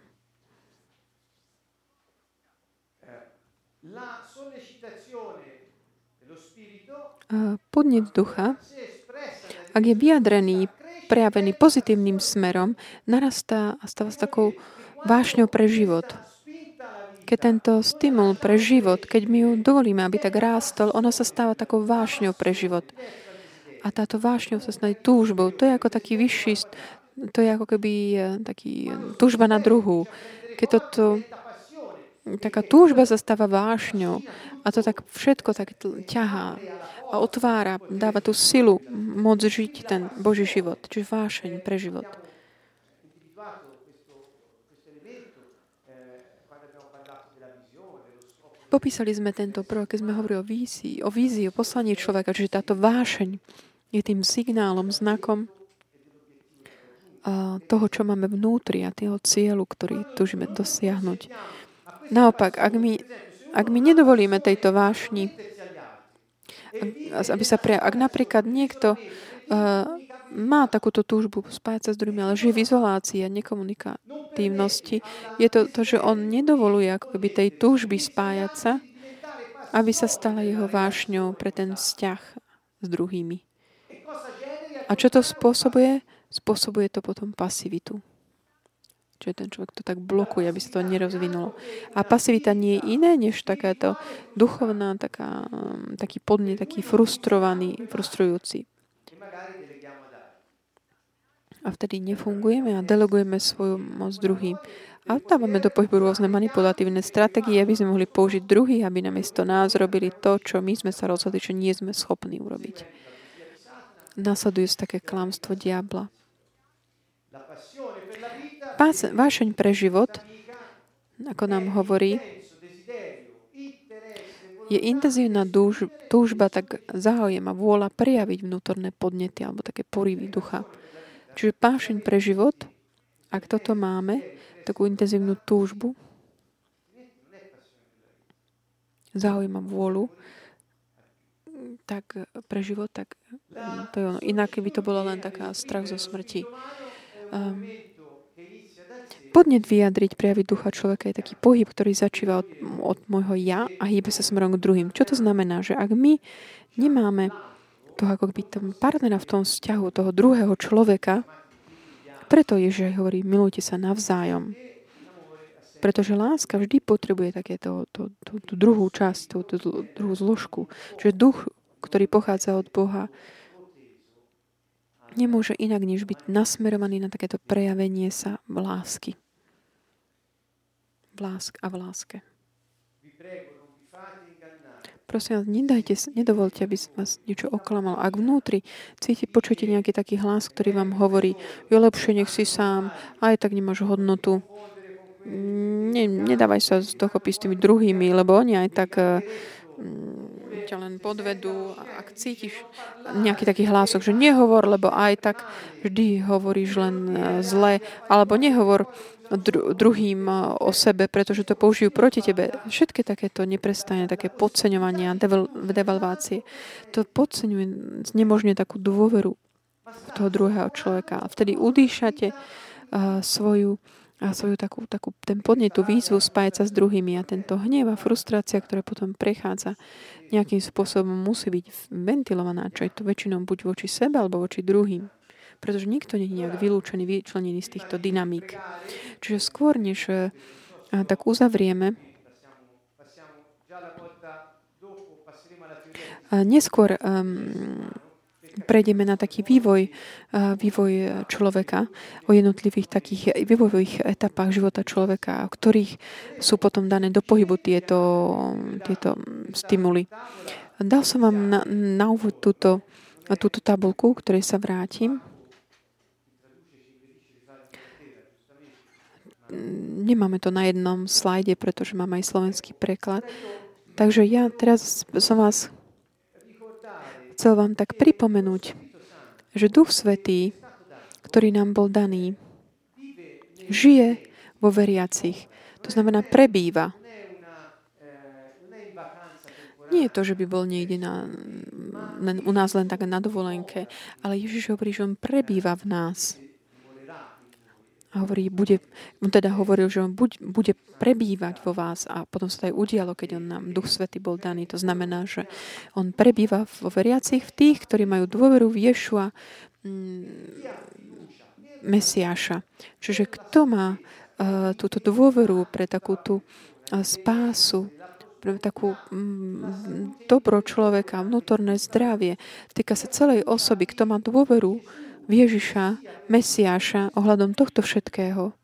Podnet ducha, ak je vyjadrený, prejavený pozitívnym smerom, narastá a stáva s takou vášňou pre život keď tento stimul pre život, keď my ju dovolíme, aby tak rástol, ono sa stáva takou vášňou pre život. A táto vášňou sa stane túžbou. To je ako taký vyšší, to je ako keby e, taký e, túžba na druhú. Keď toto, taká túžba sa stáva vášňou a to tak všetko tak ťahá a otvára, dáva tú silu môcť žiť ten Boží život, čiže vášeň pre život. Popísali sme tento prvok, keď sme hovorili o vízii, o vízii, o poslaní človeka, čiže táto vášeň je tým signálom, znakom toho, čo máme vnútri a toho cieľu, ktorý túžime dosiahnuť. Naopak, ak my, ak my nedovolíme tejto vášni, aby sa pre, ak napríklad niekto uh, má takúto túžbu spájať sa s druhými, ale žije v izolácii a nekomunikatívnosti, je to to, že on nedovoluje ako keby tej túžby spájať sa, aby sa stala jeho vášňou pre ten vzťah s druhými. A čo to spôsobuje? Spôsobuje to potom pasivitu. Čiže ten človek to tak blokuje, aby sa to nerozvinulo. A pasivita nie je iné, než takáto duchovná, taká, taký podne, taký frustrovaný, frustrujúci a vtedy nefungujeme a delegujeme svoju moc druhým. A dávame do pohybu rôzne manipulatívne stratégie, aby sme mohli použiť druhých, aby namiesto nás robili to, čo my sme sa rozhodli, čo nie sme schopní urobiť. Nasleduje také klamstvo diabla. Pás, vášeň pre život, ako nám hovorí, je intenzívna túžba, tak záujem a vôľa prejaviť vnútorné podnety alebo také porivy ducha. Čiže pášeň pre život, ak toto máme, takú intenzívnu túžbu, záujem a vôľu, tak pre život, tak to je ono. Inak by to bolo len taká strach zo smrti. Um, podnet vyjadriť, prejaviť ducha človeka je taký pohyb, ktorý začíva od, od môjho ja a hýbe sa smerom k druhým. Čo to znamená? Že ak my nemáme toho ako by tom partnera v tom vzťahu, toho druhého človeka. Preto Ježiš hovorí, milujte sa navzájom. Pretože láska vždy potrebuje takéto to, to, tú druhú časť, tú, tú, tú druhú zložku. Čiže duch, ktorý pochádza od Boha, nemôže inak než byť nasmerovaný na takéto prejavenie sa v lásky. V lásk a v láske. Prosím vás, nedajte, nedovolte, aby vás niečo oklamalo. Ak vnútri cítite, počujete nejaký taký hlas, ktorý vám hovorí, je lepšie, nech si sám, aj tak nemáš hodnotu. Ne, nedávaj sa z toho s tými druhými, lebo oni aj tak uh, ťa len podvedú. Ak cítiš nejaký taký hlások, že nehovor, lebo aj tak vždy hovoríš len eh, zle, alebo nehovor, dru- druhým o sebe, pretože to použijú proti tebe. Všetky takéto neprestane, také podceňovania, deval- devalvácie, to podceňuje, nemožne takú dôveru toho druhého človeka. A vtedy udýšate uh, svoju a svoju takú, takú, ten podnet, tú výzvu spájať sa s druhými a tento hnev a frustrácia, ktorá potom prechádza nejakým spôsobom musí byť ventilovaná, čo je to väčšinou buď voči sebe alebo voči druhým. pretože nikto nie je nejak vylúčený, vyčlenený z týchto dynamík. Čiže skôr, než eh, tak uzavrieme, neskôr um, prejdeme na taký vývoj, vývoj človeka, o jednotlivých takých vývojových etapách života človeka, o ktorých sú potom dané do pohybu tieto, tieto stimuly. Dal som vám na, na úvod túto, túto tabulku, ktorej sa vrátim. Nemáme to na jednom slajde, pretože mám aj slovenský preklad. Takže ja teraz som vás chcel vám tak pripomenúť, že Duch Svetý, ktorý nám bol daný, žije vo veriacich. To znamená, prebýva. Nie je to, že by bol niekde na, len, u nás len tak na dovolenke, ale Ježiš hovorí, že on prebýva v nás. A hovorí, bude, on teda hovoril, že on buď, bude prebývať vo vás a potom sa to aj udialo, keď on nám Duch Svety bol daný. To znamená, že on prebýva vo veriacich, v tých, ktorí majú dôveru v Ješua mm, Mesiáša. Čiže kto má uh, túto dôveru pre takú tú uh, spásu, pre takú mm, dobro človeka, vnútorné zdravie, týka sa celej osoby, kto má dôveru Ježiša, Mesiáša, ohľadom tohto všetkého,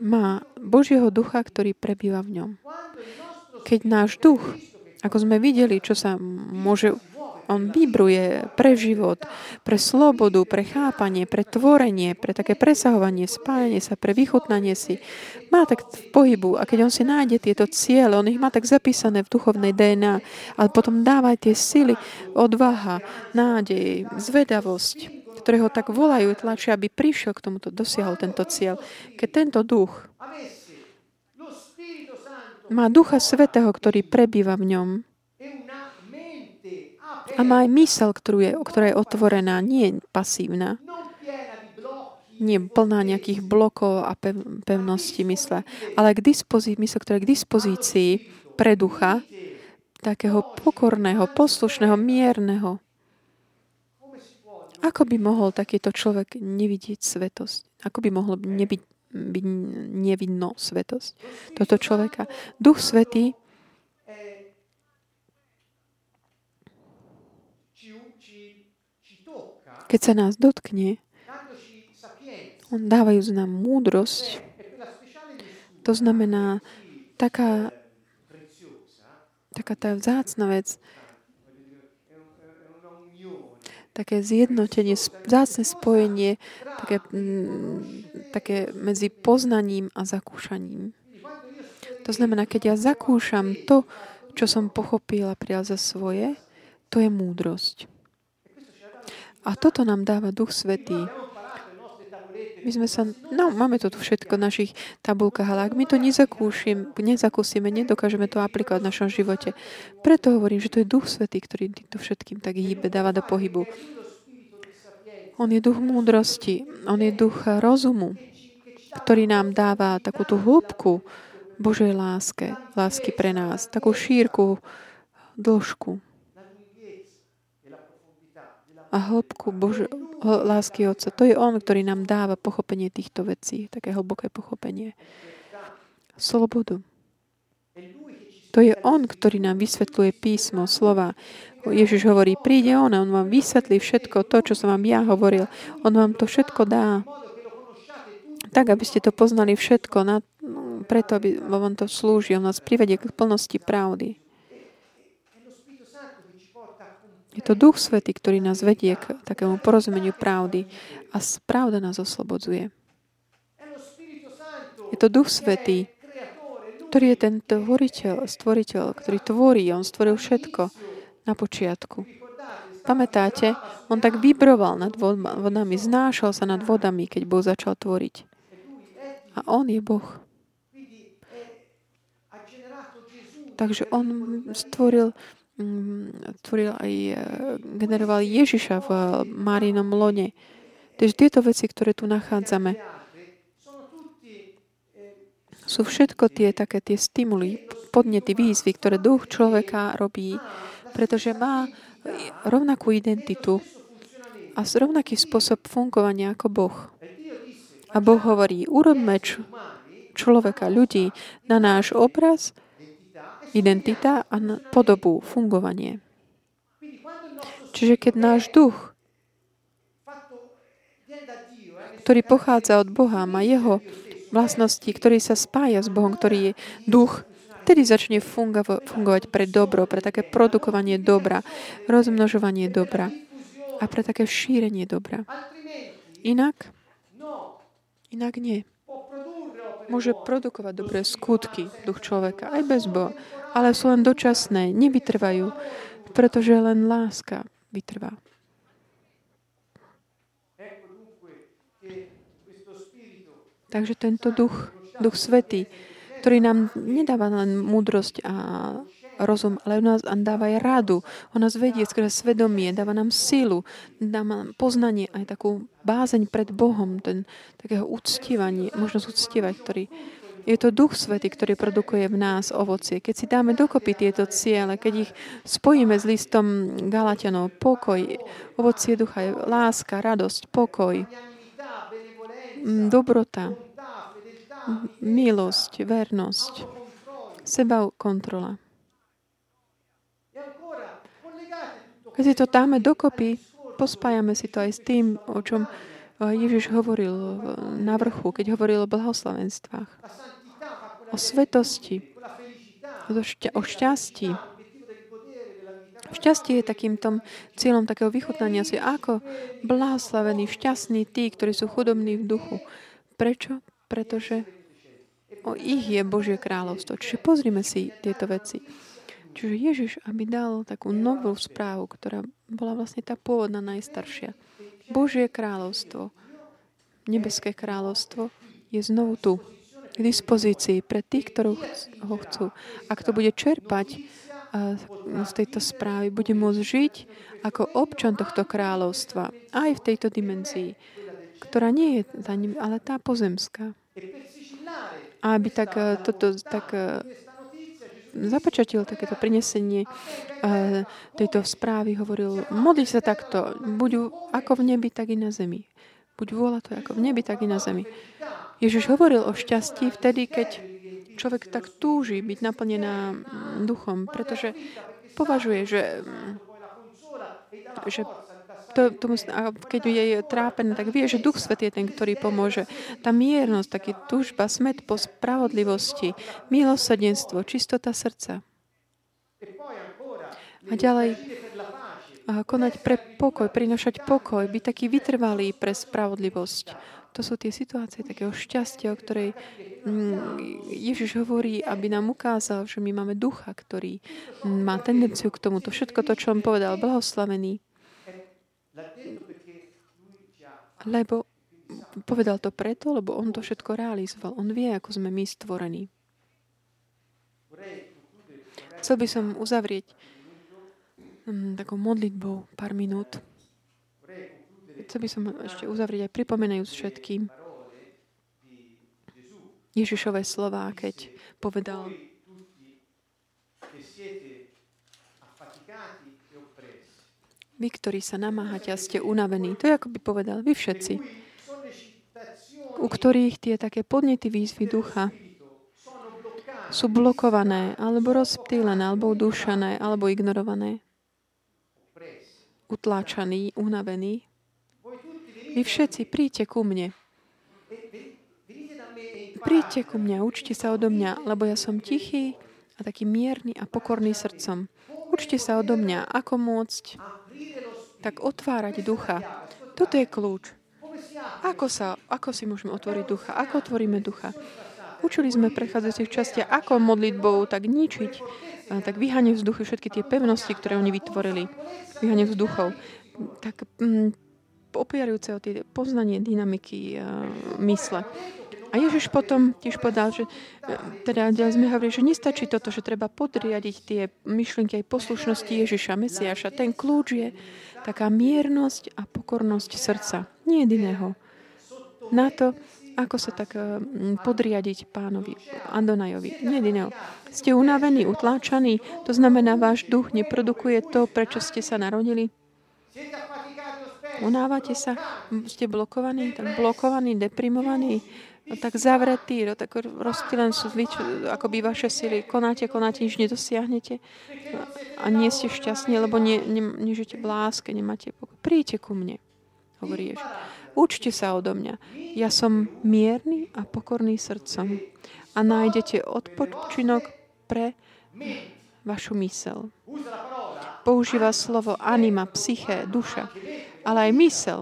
má Božieho ducha, ktorý prebýva v ňom. Keď náš duch, ako sme videli, čo sa môže on vybruje pre život, pre slobodu, pre chápanie, pre tvorenie, pre také presahovanie, spájanie sa, pre vychutnanie si. Má tak v pohybu a keď on si nájde tieto ciele, on ich má tak zapísané v duchovnej DNA, ale potom dáva tie sily, odvaha, nádej, zvedavosť, ktoré ho tak volajú, tlačia, aby prišiel k tomuto, dosiahol tento cieľ. Keď tento duch má Ducha Svetého, ktorý prebýva v ňom, a má aj mysel, ktorú je, ktorá je otvorená, nie pasívna, nie plná nejakých blokov a pevností mysle, ale k dispozícii, mysle, ktorá je k dispozícii pre ducha, takého pokorného, poslušného, mierneho. Ako by mohol takýto človek nevidieť svetosť? Ako by mohol nebyť, byť nevidno svetosť toto človeka? Duch Svetý Keď sa nás dotkne, on dávajú nám múdrosť. To znamená taká, taká tá vzácna vec, také zjednotenie, vzácne spojenie, také, mm, také medzi poznaním a zakúšaním. To znamená, keď ja zakúšam to, čo som pochopila prijal za svoje, to je múdrosť. A toto nám dáva Duch Svetý. My sme sa, no, máme to tu všetko v našich tabulkách, ale ak my to nezakúsime, nedokážeme to aplikovať v našom živote. Preto hovorím, že to je Duch Svetý, ktorý týmto všetkým tak hýbe, dáva do pohybu. On je duch múdrosti, on je duch rozumu, ktorý nám dáva takú tú hĺbku Božej láske, lásky pre nás, takú šírku, dĺžku a hĺbku Bož- lásky Otca. To je On, ktorý nám dáva pochopenie týchto vecí, také hlboké pochopenie. Slobodu. To je On, ktorý nám vysvetľuje písmo, slova. Ježiš hovorí, príde On a On vám vysvetlí všetko to, čo som vám ja hovoril. On vám to všetko dá. Tak, aby ste to poznali všetko, na, preto, aby vám to slúži. On nás privedie k plnosti pravdy. Je to Duch Svetý, ktorý nás vedie k takému porozumeniu pravdy a pravda nás oslobodzuje. Je to Duch Svetý, ktorý je ten tvoriteľ, stvoriteľ, ktorý tvorí. On stvoril všetko na počiatku. Pamätáte? On tak vybroval nad vodami, znášal sa nad vodami, keď Boh začal tvoriť. A On je Boh. Takže On stvoril tvoril aj, e, generoval Ježiša v Márinom lone. Takže tieto veci, ktoré tu nachádzame, sú všetko tie také tie stimuly, podnety, výzvy, ktoré duch človeka robí, pretože má rovnakú identitu a rovnaký spôsob fungovania ako Boh. A Boh hovorí, urobme človeka, ľudí na náš obraz, identita a podobu, fungovanie. Čiže keď náš duch, ktorý pochádza od Boha, má jeho vlastnosti, ktorý sa spája s Bohom, ktorý je duch, vtedy začne fungo- fungovať pre dobro, pre také produkovanie dobra, rozmnožovanie dobra a pre také šírenie dobra. Inak, inak nie. Môže produkovať dobré skutky duch človeka, aj bez Boha, ale sú len dočasné, nevytrvajú, pretože len láska vytrvá. Takže tento duch, duch svetý, ktorý nám nedáva len múdrosť a rozum, ale on nás dáva aj radu. On nás vedie skrze svedomie, dáva nám sílu, dáva nám poznanie, aj takú bázeň pred Bohom, ten, takého uctievanie, možnosť uctievať, ktorý je to Duch Svety, ktorý produkuje v nás ovocie. Keď si dáme dokopy tieto ciele, keď ich spojíme s listom Galatianov, pokoj, ovocie ducha je láska, radosť, pokoj, dobrota, milosť, vernosť, seba kontrola. Keď si to dáme dokopy, pospájame si to aj s tým, o čom eh, Ježiš hovoril na vrchu, keď hovoril o blahoslavenstvách, o svetosti, o šťastí. Šťastie je takým tom cieľom takého vychutnania si, ako blahoslavení, šťastní tí, ktorí sú chudobní v duchu. Prečo? Pretože o ich je Božie kráľovstvo. Čiže pozrime si tieto veci. Čiže Ježiš, aby dal takú novú správu, ktorá bola vlastne tá pôvodná najstaršia. Božie kráľovstvo, nebeské kráľovstvo je znovu tu, k dispozícii pre tých, ktorí ho chcú. Ak to bude čerpať z tejto správy, bude môcť žiť ako občan tohto kráľovstva aj v tejto dimenzii, ktorá nie je tá, ale tá pozemská. A aby tak toto tak započatil takéto prinesenie uh, tejto správy, hovoril, modli sa takto, buď ako v nebi, tak i na zemi. Buď vôľa to ako v nebi, tak i na zemi. Ježiš hovoril o šťastí vtedy, keď človek tak túži byť naplnená mm, duchom, pretože považuje, že, mm, že to, to musí, a keď je trápené, tak vie, že Duch Svetý je ten, ktorý pomôže. Tá miernosť, taký túžba, smet po spravodlivosti, milosrdenstvo, čistota srdca. A ďalej a konať pre pokoj, prinašať pokoj, byť taký vytrvalý pre spravodlivosť. To sú tie situácie takého šťastia, o ktorej mm, Ježiš hovorí, aby nám ukázal, že my máme ducha, ktorý má tendenciu k tomuto. Všetko to, čo on povedal, blahoslavený lebo povedal to preto, lebo on to všetko realizoval. On vie, ako sme my stvorení. Chcel by som uzavrieť um, takou modlitbou pár minút. Chcel by som ešte uzavrieť aj pripomenajúc všetkým Ježišové slova, keď povedal Vy, ktorí sa namáhate a ste unavení. To je ako by povedal, vy všetci, u ktorých tie také podnety výzvy ducha sú blokované, alebo rozptýlené, alebo udúšané, alebo ignorované. Utláčaní, unavení. Vy všetci príďte ku mne. Príďte ku mne, učte sa odo mňa, lebo ja som tichý a taký mierny a pokorný srdcom. Učte sa odo mňa, ako môcť tak otvárať ducha. Toto je kľúč. Ako, sa, ako si môžeme otvoriť ducha? Ako otvoríme ducha? Učili sme v prechádzajúcich častiach, ako modlitbou tak ničiť, tak vyhanie vzduchy všetky tie pevnosti, ktoré oni vytvorili. Vyhanie vzduchov. Tak mm, opierajúce o tie poznanie dynamiky uh, mysle. A Ježiš potom tiež povedal, že e, teda sme hovorili, že nestačí toto, že treba podriadiť tie myšlienky aj poslušnosti Ježiša, Mesiaša. Ten kľúč je taká miernosť a pokornosť srdca. Nie jediného. Na to, ako sa tak eh, podriadiť pánovi Andonajovi. Nie jediného. Ste unavení, utláčaní, to znamená, váš duch neprodukuje to, prečo ste sa narodili. Unávate sa? Ste blokovaní? Tak blokovaní, deprimovaní? Tak zavretí, no tak rozptýlen sú ako by vaše sily. Konáte, konáte, nič nedosiahnete a nie ste šťastní, lebo nie, nie, nežite v láske, nemáte pokoj. Príďte ku mne, hovorí Ježiš. Učte sa odo mňa. Ja som mierny a pokorný srdcom a nájdete odpočinok pre vašu mysel. Používa slovo anima, psyché, duša, ale aj mysel.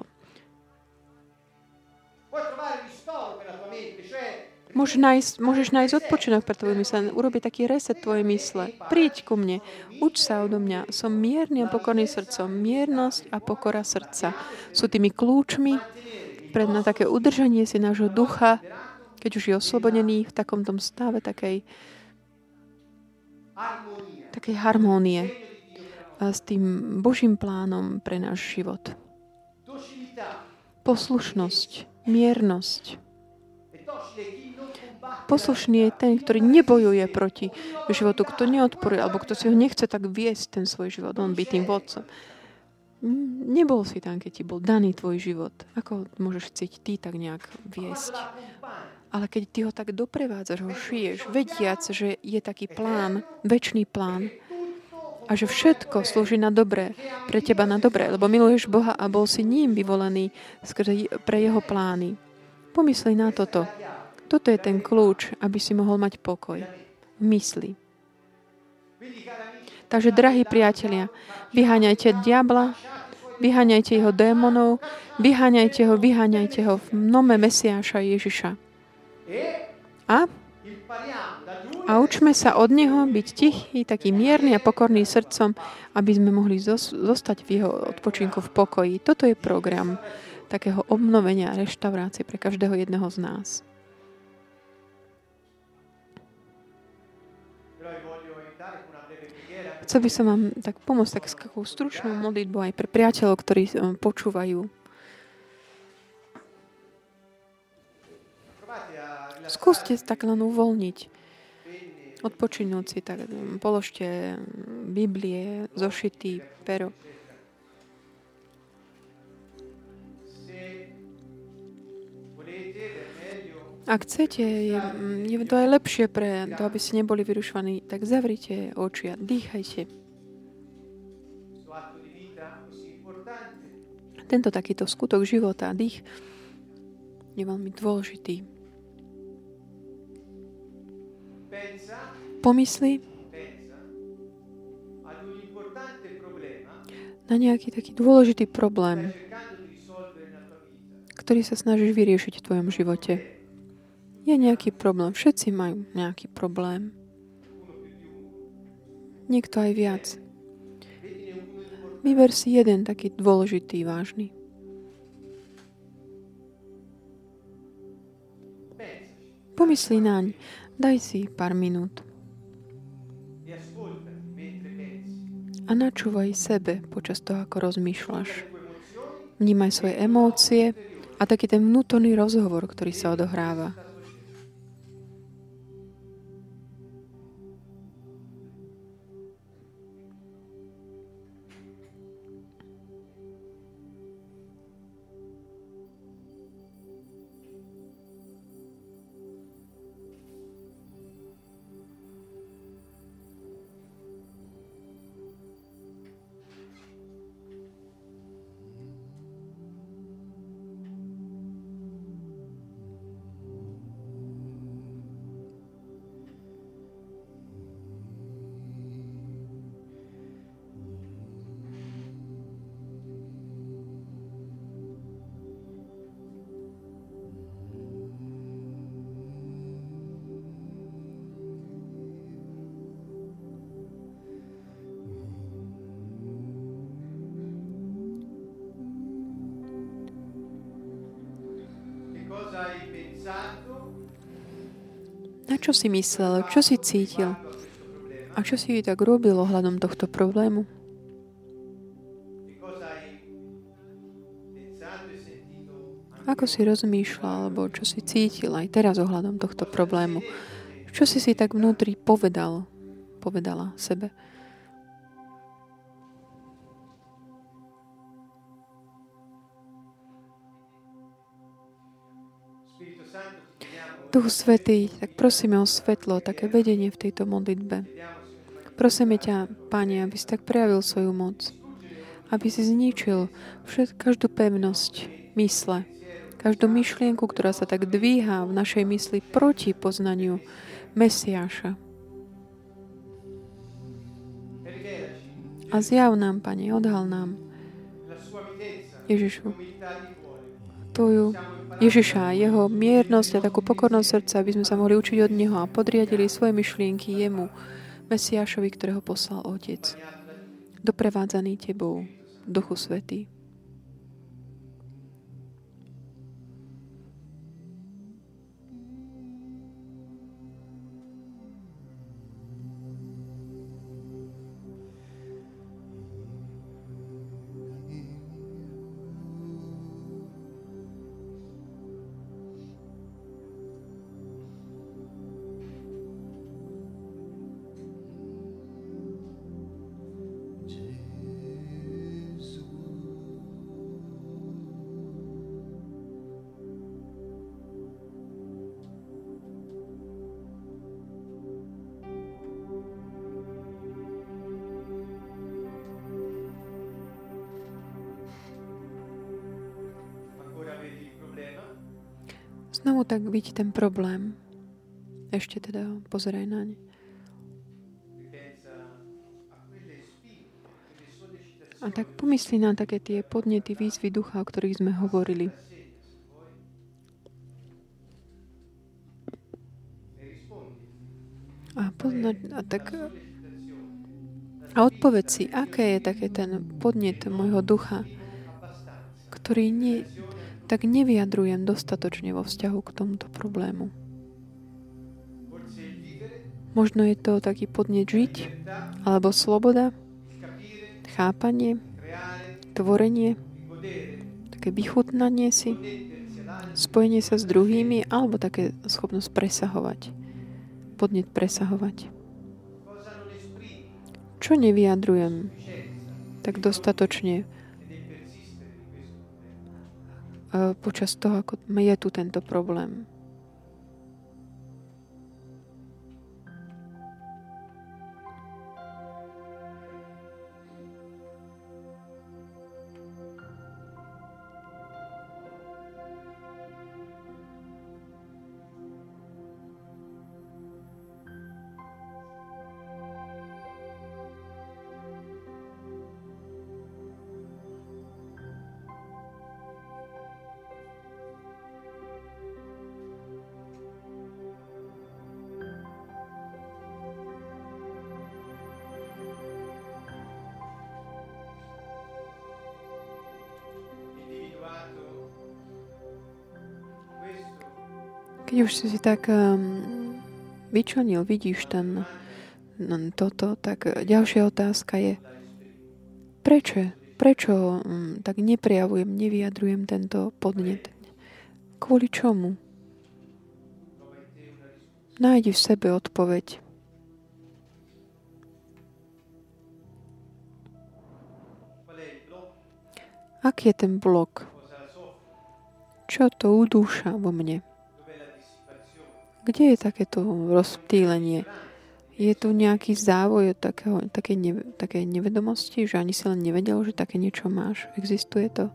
Môžeš nájsť, môžeš nájsť odpočinok pre tvoju mysle, urobiť taký reset tvojej mysle. Príď ku mne, uč sa odo mňa. Som mierny a pokorný srdcom. Miernosť a pokora srdca sú tými kľúčmi pred na také udržanie si nášho ducha, keď už je oslobodený v takom tom stave takej, takej harmónie a s tým Božím plánom pre náš život. Poslušnosť, miernosť, Poslušný je ten, ktorý nebojuje proti životu, kto neodporuje, alebo kto si ho nechce tak viesť ten svoj život, on byť tým vodcom. Nebol si tam, keď ti bol daný tvoj život. Ako môžeš chcieť ty tak nejak viesť? Ale keď ty ho tak doprevádzaš, ho šiješ, vediac, že je taký plán, väčší plán, a že všetko slúži na dobré, pre teba na dobré, lebo miluješ Boha a bol si ním vyvolený pre jeho plány. Pomysli na toto. Toto je ten kľúč, aby si mohol mať pokoj mysli. Takže, drahí priatelia, vyháňajte diabla, vyháňajte jeho démonov, vyháňajte ho, vyháňajte ho v nome Mesiáša Ježiša. A? A učme sa od Neho byť tichý, taký mierny a pokorný srdcom, aby sme mohli zostať v Jeho odpočinku v pokoji. Toto je program takého obnovenia a reštaurácie pre každého jedného z nás. Chcel by som vám tak pomôcť tak s takou stručnou modlitbou aj pre priateľov, ktorí um, počúvajú. Skúste tak len uvoľniť. Odpočinúť si, tak položte Biblie, zošity, pero. Ak chcete, je, je to aj lepšie pre to, aby ste neboli vyrušovaní, tak zavrite oči a dýchajte. Tento takýto skutok života a dých je veľmi dôležitý. Pomysli na nejaký taký dôležitý problém, ktorý sa snažíš vyriešiť v tvojom živote. Je nejaký problém. Všetci majú nejaký problém. Niekto aj viac. Vyber si jeden taký dôležitý, vážny. Pomyslí naň. Daj si pár minút. A načúvaj sebe počas toho, ako rozmýšľaš. Vnímaj svoje emócie a taký ten vnútorný rozhovor, ktorý sa odohráva. Čo si myslel? Čo si cítil? A čo si tak robil ohľadom tohto problému? Ako si rozmýšľal, alebo čo si cítil aj teraz ohľadom tohto problému? Čo si si tak vnútri povedal, povedala sebe? Duch Svetý, tak prosíme o svetlo, také vedenie v tejto modlitbe. Prosíme ťa, Pane, aby si tak prejavil svoju moc. Aby si zničil všet, každú pevnosť mysle, každú myšlienku, ktorá sa tak dvíha v našej mysli proti poznaniu Mesiáša. A zjav nám, Pane, odhal nám Ježišu, Tvoju Ježiša, jeho miernosť a takú pokornosť srdca, aby sme sa mohli učiť od Neho a podriadili svoje myšlienky Jemu, Mesiášovi, ktorého poslal Otec, doprevádzaný Tebou, Duchu Svetý. Znovu tak vidí ten problém. Ešte teda pozeraj na ne. A tak pomyslí na také tie podnety, výzvy ducha, o ktorých sme hovorili. A, pozna, a tak a odpoveď si, aké je také ten podnet môjho ducha, ktorý nie, tak nevyjadrujem dostatočne vo vzťahu k tomuto problému. Možno je to taký podnet žiť, alebo sloboda, chápanie, tvorenie, také vychutnanie si, spojenie sa s druhými, alebo také schopnosť presahovať, podnet presahovať. Čo nevyjadrujem tak dostatočne počas toho, ako je tu tento problém. Keď už si tak um, vyčlenil, vidíš ten, toto, tak ďalšia otázka je, prečo, prečo um, tak neprejavujem, nevyjadrujem tento podnet? Kvôli čomu? Nájdi v sebe odpoveď. Aký je ten blok? Čo to udúša vo mne? Kde je takéto rozptýlenie? Je tu nejaký závoj takého, také, ne, také nevedomosti, že ani si len nevedel, že také niečo máš? Existuje to?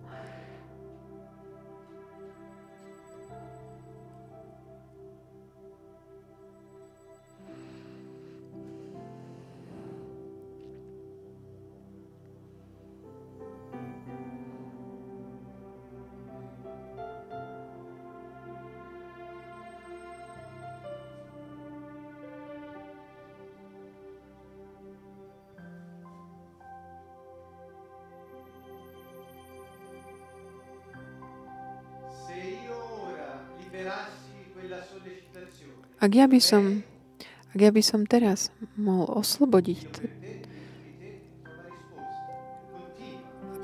Ak ja by som, ak ja by som teraz mohol oslobodiť,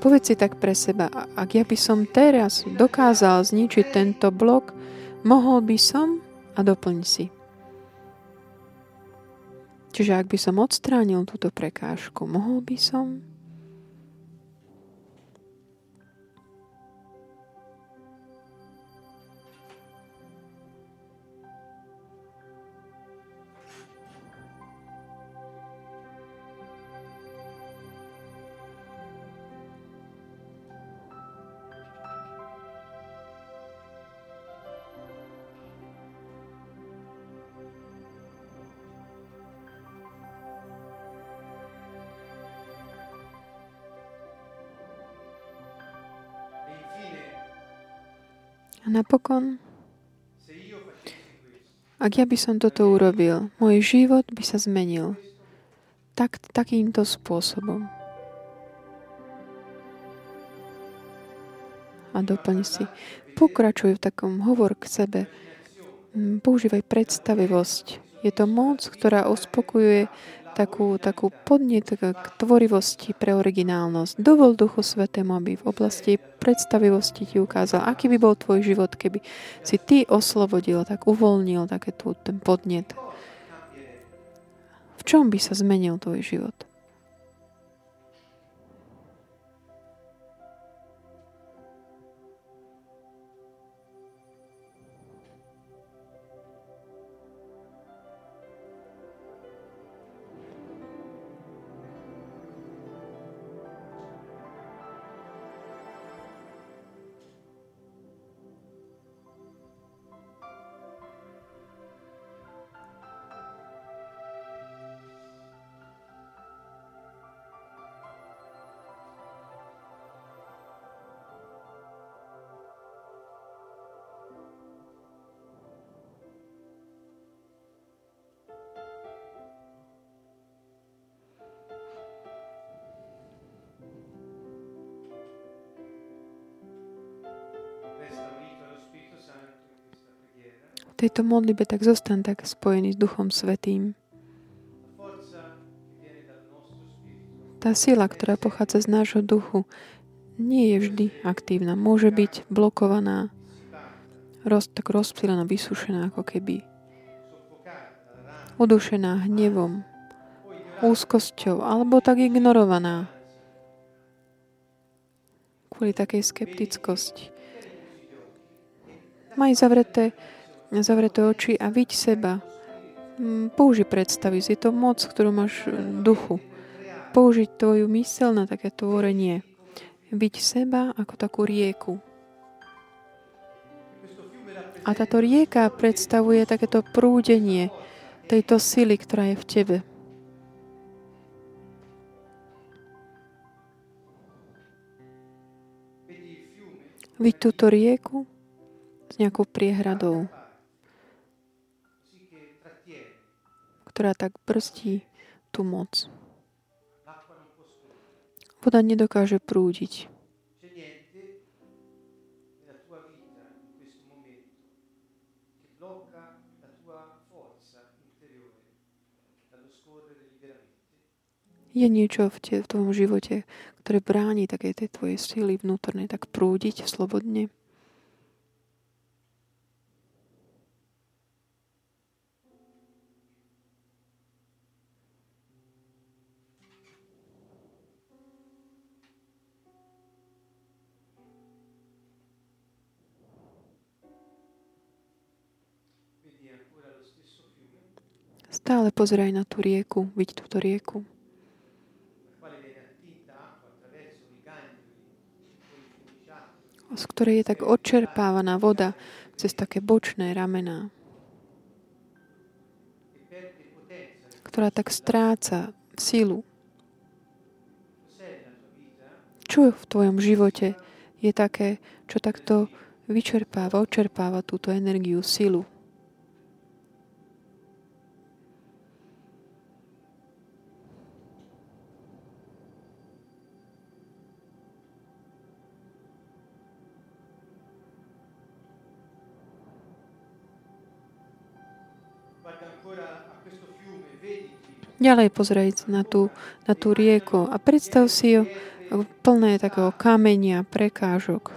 povedz si tak pre seba, ak ja by som teraz dokázal zničiť tento blok, mohol by som a doplň si. Čiže ak by som odstránil túto prekážku, mohol by som napokon, ak ja by som toto urobil, môj život by sa zmenil tak, takýmto spôsobom. A doplň si. Pokračuj v takom hovor k sebe. Používaj predstavivosť. Je to moc, ktorá uspokojuje takú, takú podnet k tvorivosti pre originálnosť. Dovol Duchu Svetému, aby v oblasti predstavivosti ti ukázal, aký by bol tvoj život, keby si ty oslobodil, tak uvoľnil také tu, ten podnet. V čom by sa zmenil tvoj život? Tejto modlibe, tak zostan tak spojený s Duchom Svetým. Tá sila, ktorá pochádza z nášho duchu, nie je vždy aktívna. Môže byť blokovaná, roz, tak rozptýlená, vysušená ako keby. Udušená hnevom, úzkosťou, alebo tak ignorovaná kvôli takej skeptickosti. Maj zavreté zavreté oči a viď seba. Mm, použi predstavy. Je to moc, ktorú máš v duchu. Použiť tvoju mysel na také tvorenie. Byť seba ako takú rieku. A táto rieka predstavuje takéto prúdenie tejto sily, ktorá je v tebe. Vidť túto rieku s nejakou priehradou. Ktorá tak brzdí tú moc. Voda nedokáže prúdiť. Je niečo v, te, v tvojom živote, ktoré bráni také tej tvojej síly vnútornej tak prúdiť slobodne? Stále pozeraj na tú rieku, vidť túto rieku. z ktorej je tak odčerpávaná voda cez také bočné ramená, ktorá tak stráca silu. Čo v tvojom živote je také, čo takto vyčerpáva, odčerpáva túto energiu, silu? Ďalej pozrieť na tú, na tú rieku a predstav si ju plné takého kamenia, prekážok,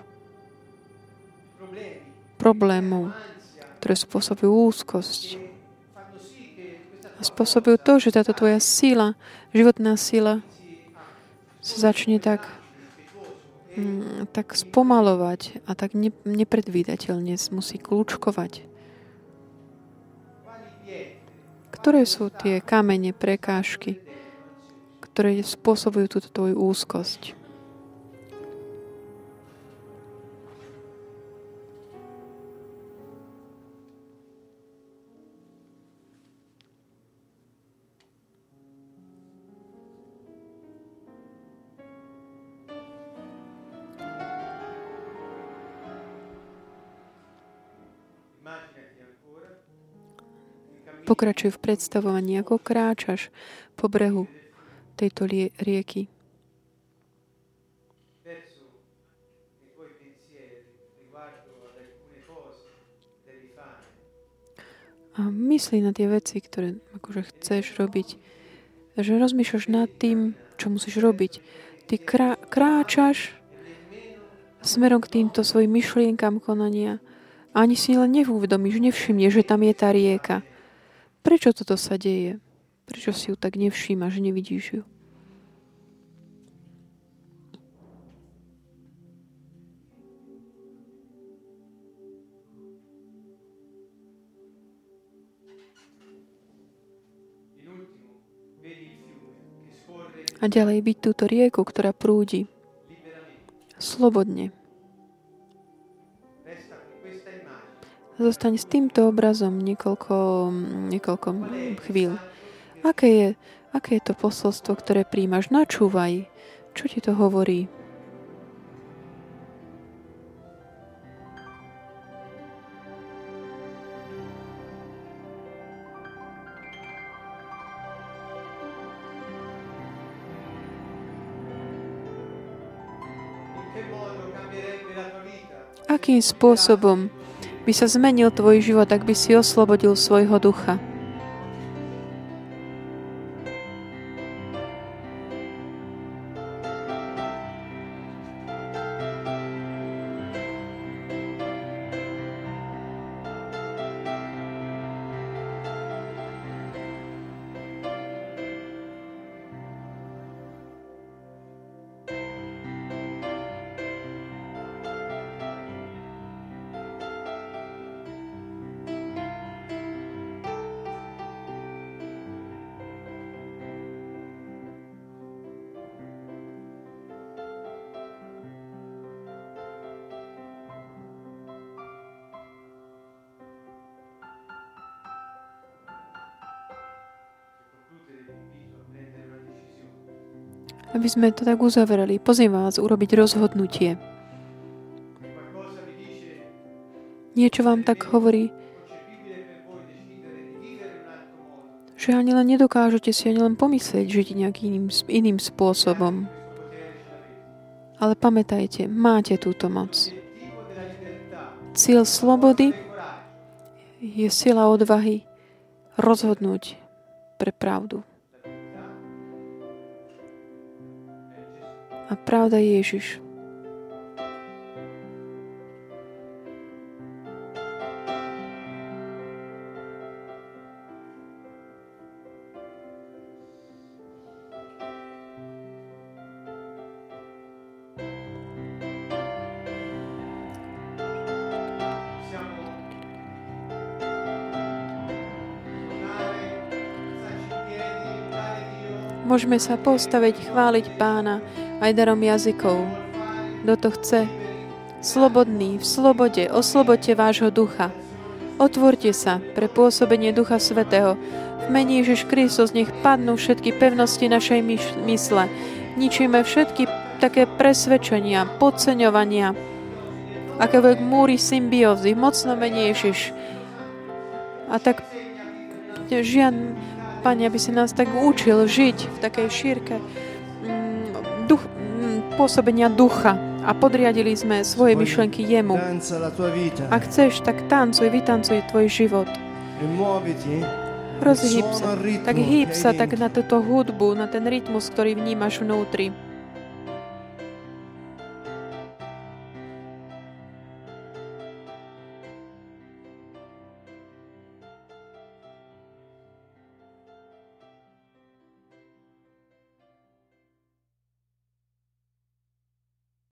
problémov, ktoré spôsobujú úzkosť. A spôsobujú to, že táto tvoja sila, životná sila sa začne tak, mm, tak spomalovať a tak nepredvídateľne musí kľúčkovať. Ktoré sú tie kamene, prekážky, ktoré spôsobujú túto tvoju úzkosť? Pokračuj v predstavovaní, ako kráčaš po brehu tejto rieky. A myslí na tie veci, ktoré akože chceš robiť. Že rozmýšľaš nad tým, čo musíš robiť. Ty krá, kráčaš smerom k týmto svojim myšlienkam konania. A ani si len neuvedomíš, nevšimneš, že tam je tá rieka. Prečo toto sa deje? Prečo si ju tak nevšímaš, nevidíš ju? a ďalej byť túto rieku, ktorá prúdi slobodne. Zostaň s týmto obrazom niekoľko, niekoľko chvíľ. Aké je, aké je to posolstvo, ktoré príjmaš? Načúvaj. Čo ti to hovorí? Akým spôsobom by sa zmenil tvoj život, ak by si oslobodil svojho ducha? Aby sme to tak uzavreli. Pozývam vás urobiť rozhodnutie. Niečo vám tak hovorí, že ani len nedokážete si ani len pomyslieť žiť nejakým iným, iným spôsobom. Ale pamätajte, máte túto moc. Cieľ slobody je sila odvahy rozhodnúť pre pravdu. A pravda Môžeme sa postaviť, chváliť Pána aj darom jazykov. Kto to chce? Slobodný, v slobode, oslobodte vášho ducha. Otvorte sa pre pôsobenie Ducha Svetého. V mene Ježiš Kristus nech padnú všetky pevnosti našej mysle. Ničíme všetky také presvedčenia, podceňovania, akékoľvek múry symbiózy, mocno mene Ježiš. A tak žiadny Pane, aby si nás tak učil žiť v takej šírke mm, duch, mm, pôsobenia ducha a podriadili sme svoje myšlenky jemu. Ak chceš, tak tancuj, vytancuj tvoj život. Rozhýb sa, tak hýb sa tak na túto hudbu, na ten rytmus, ktorý vnímaš vnútri.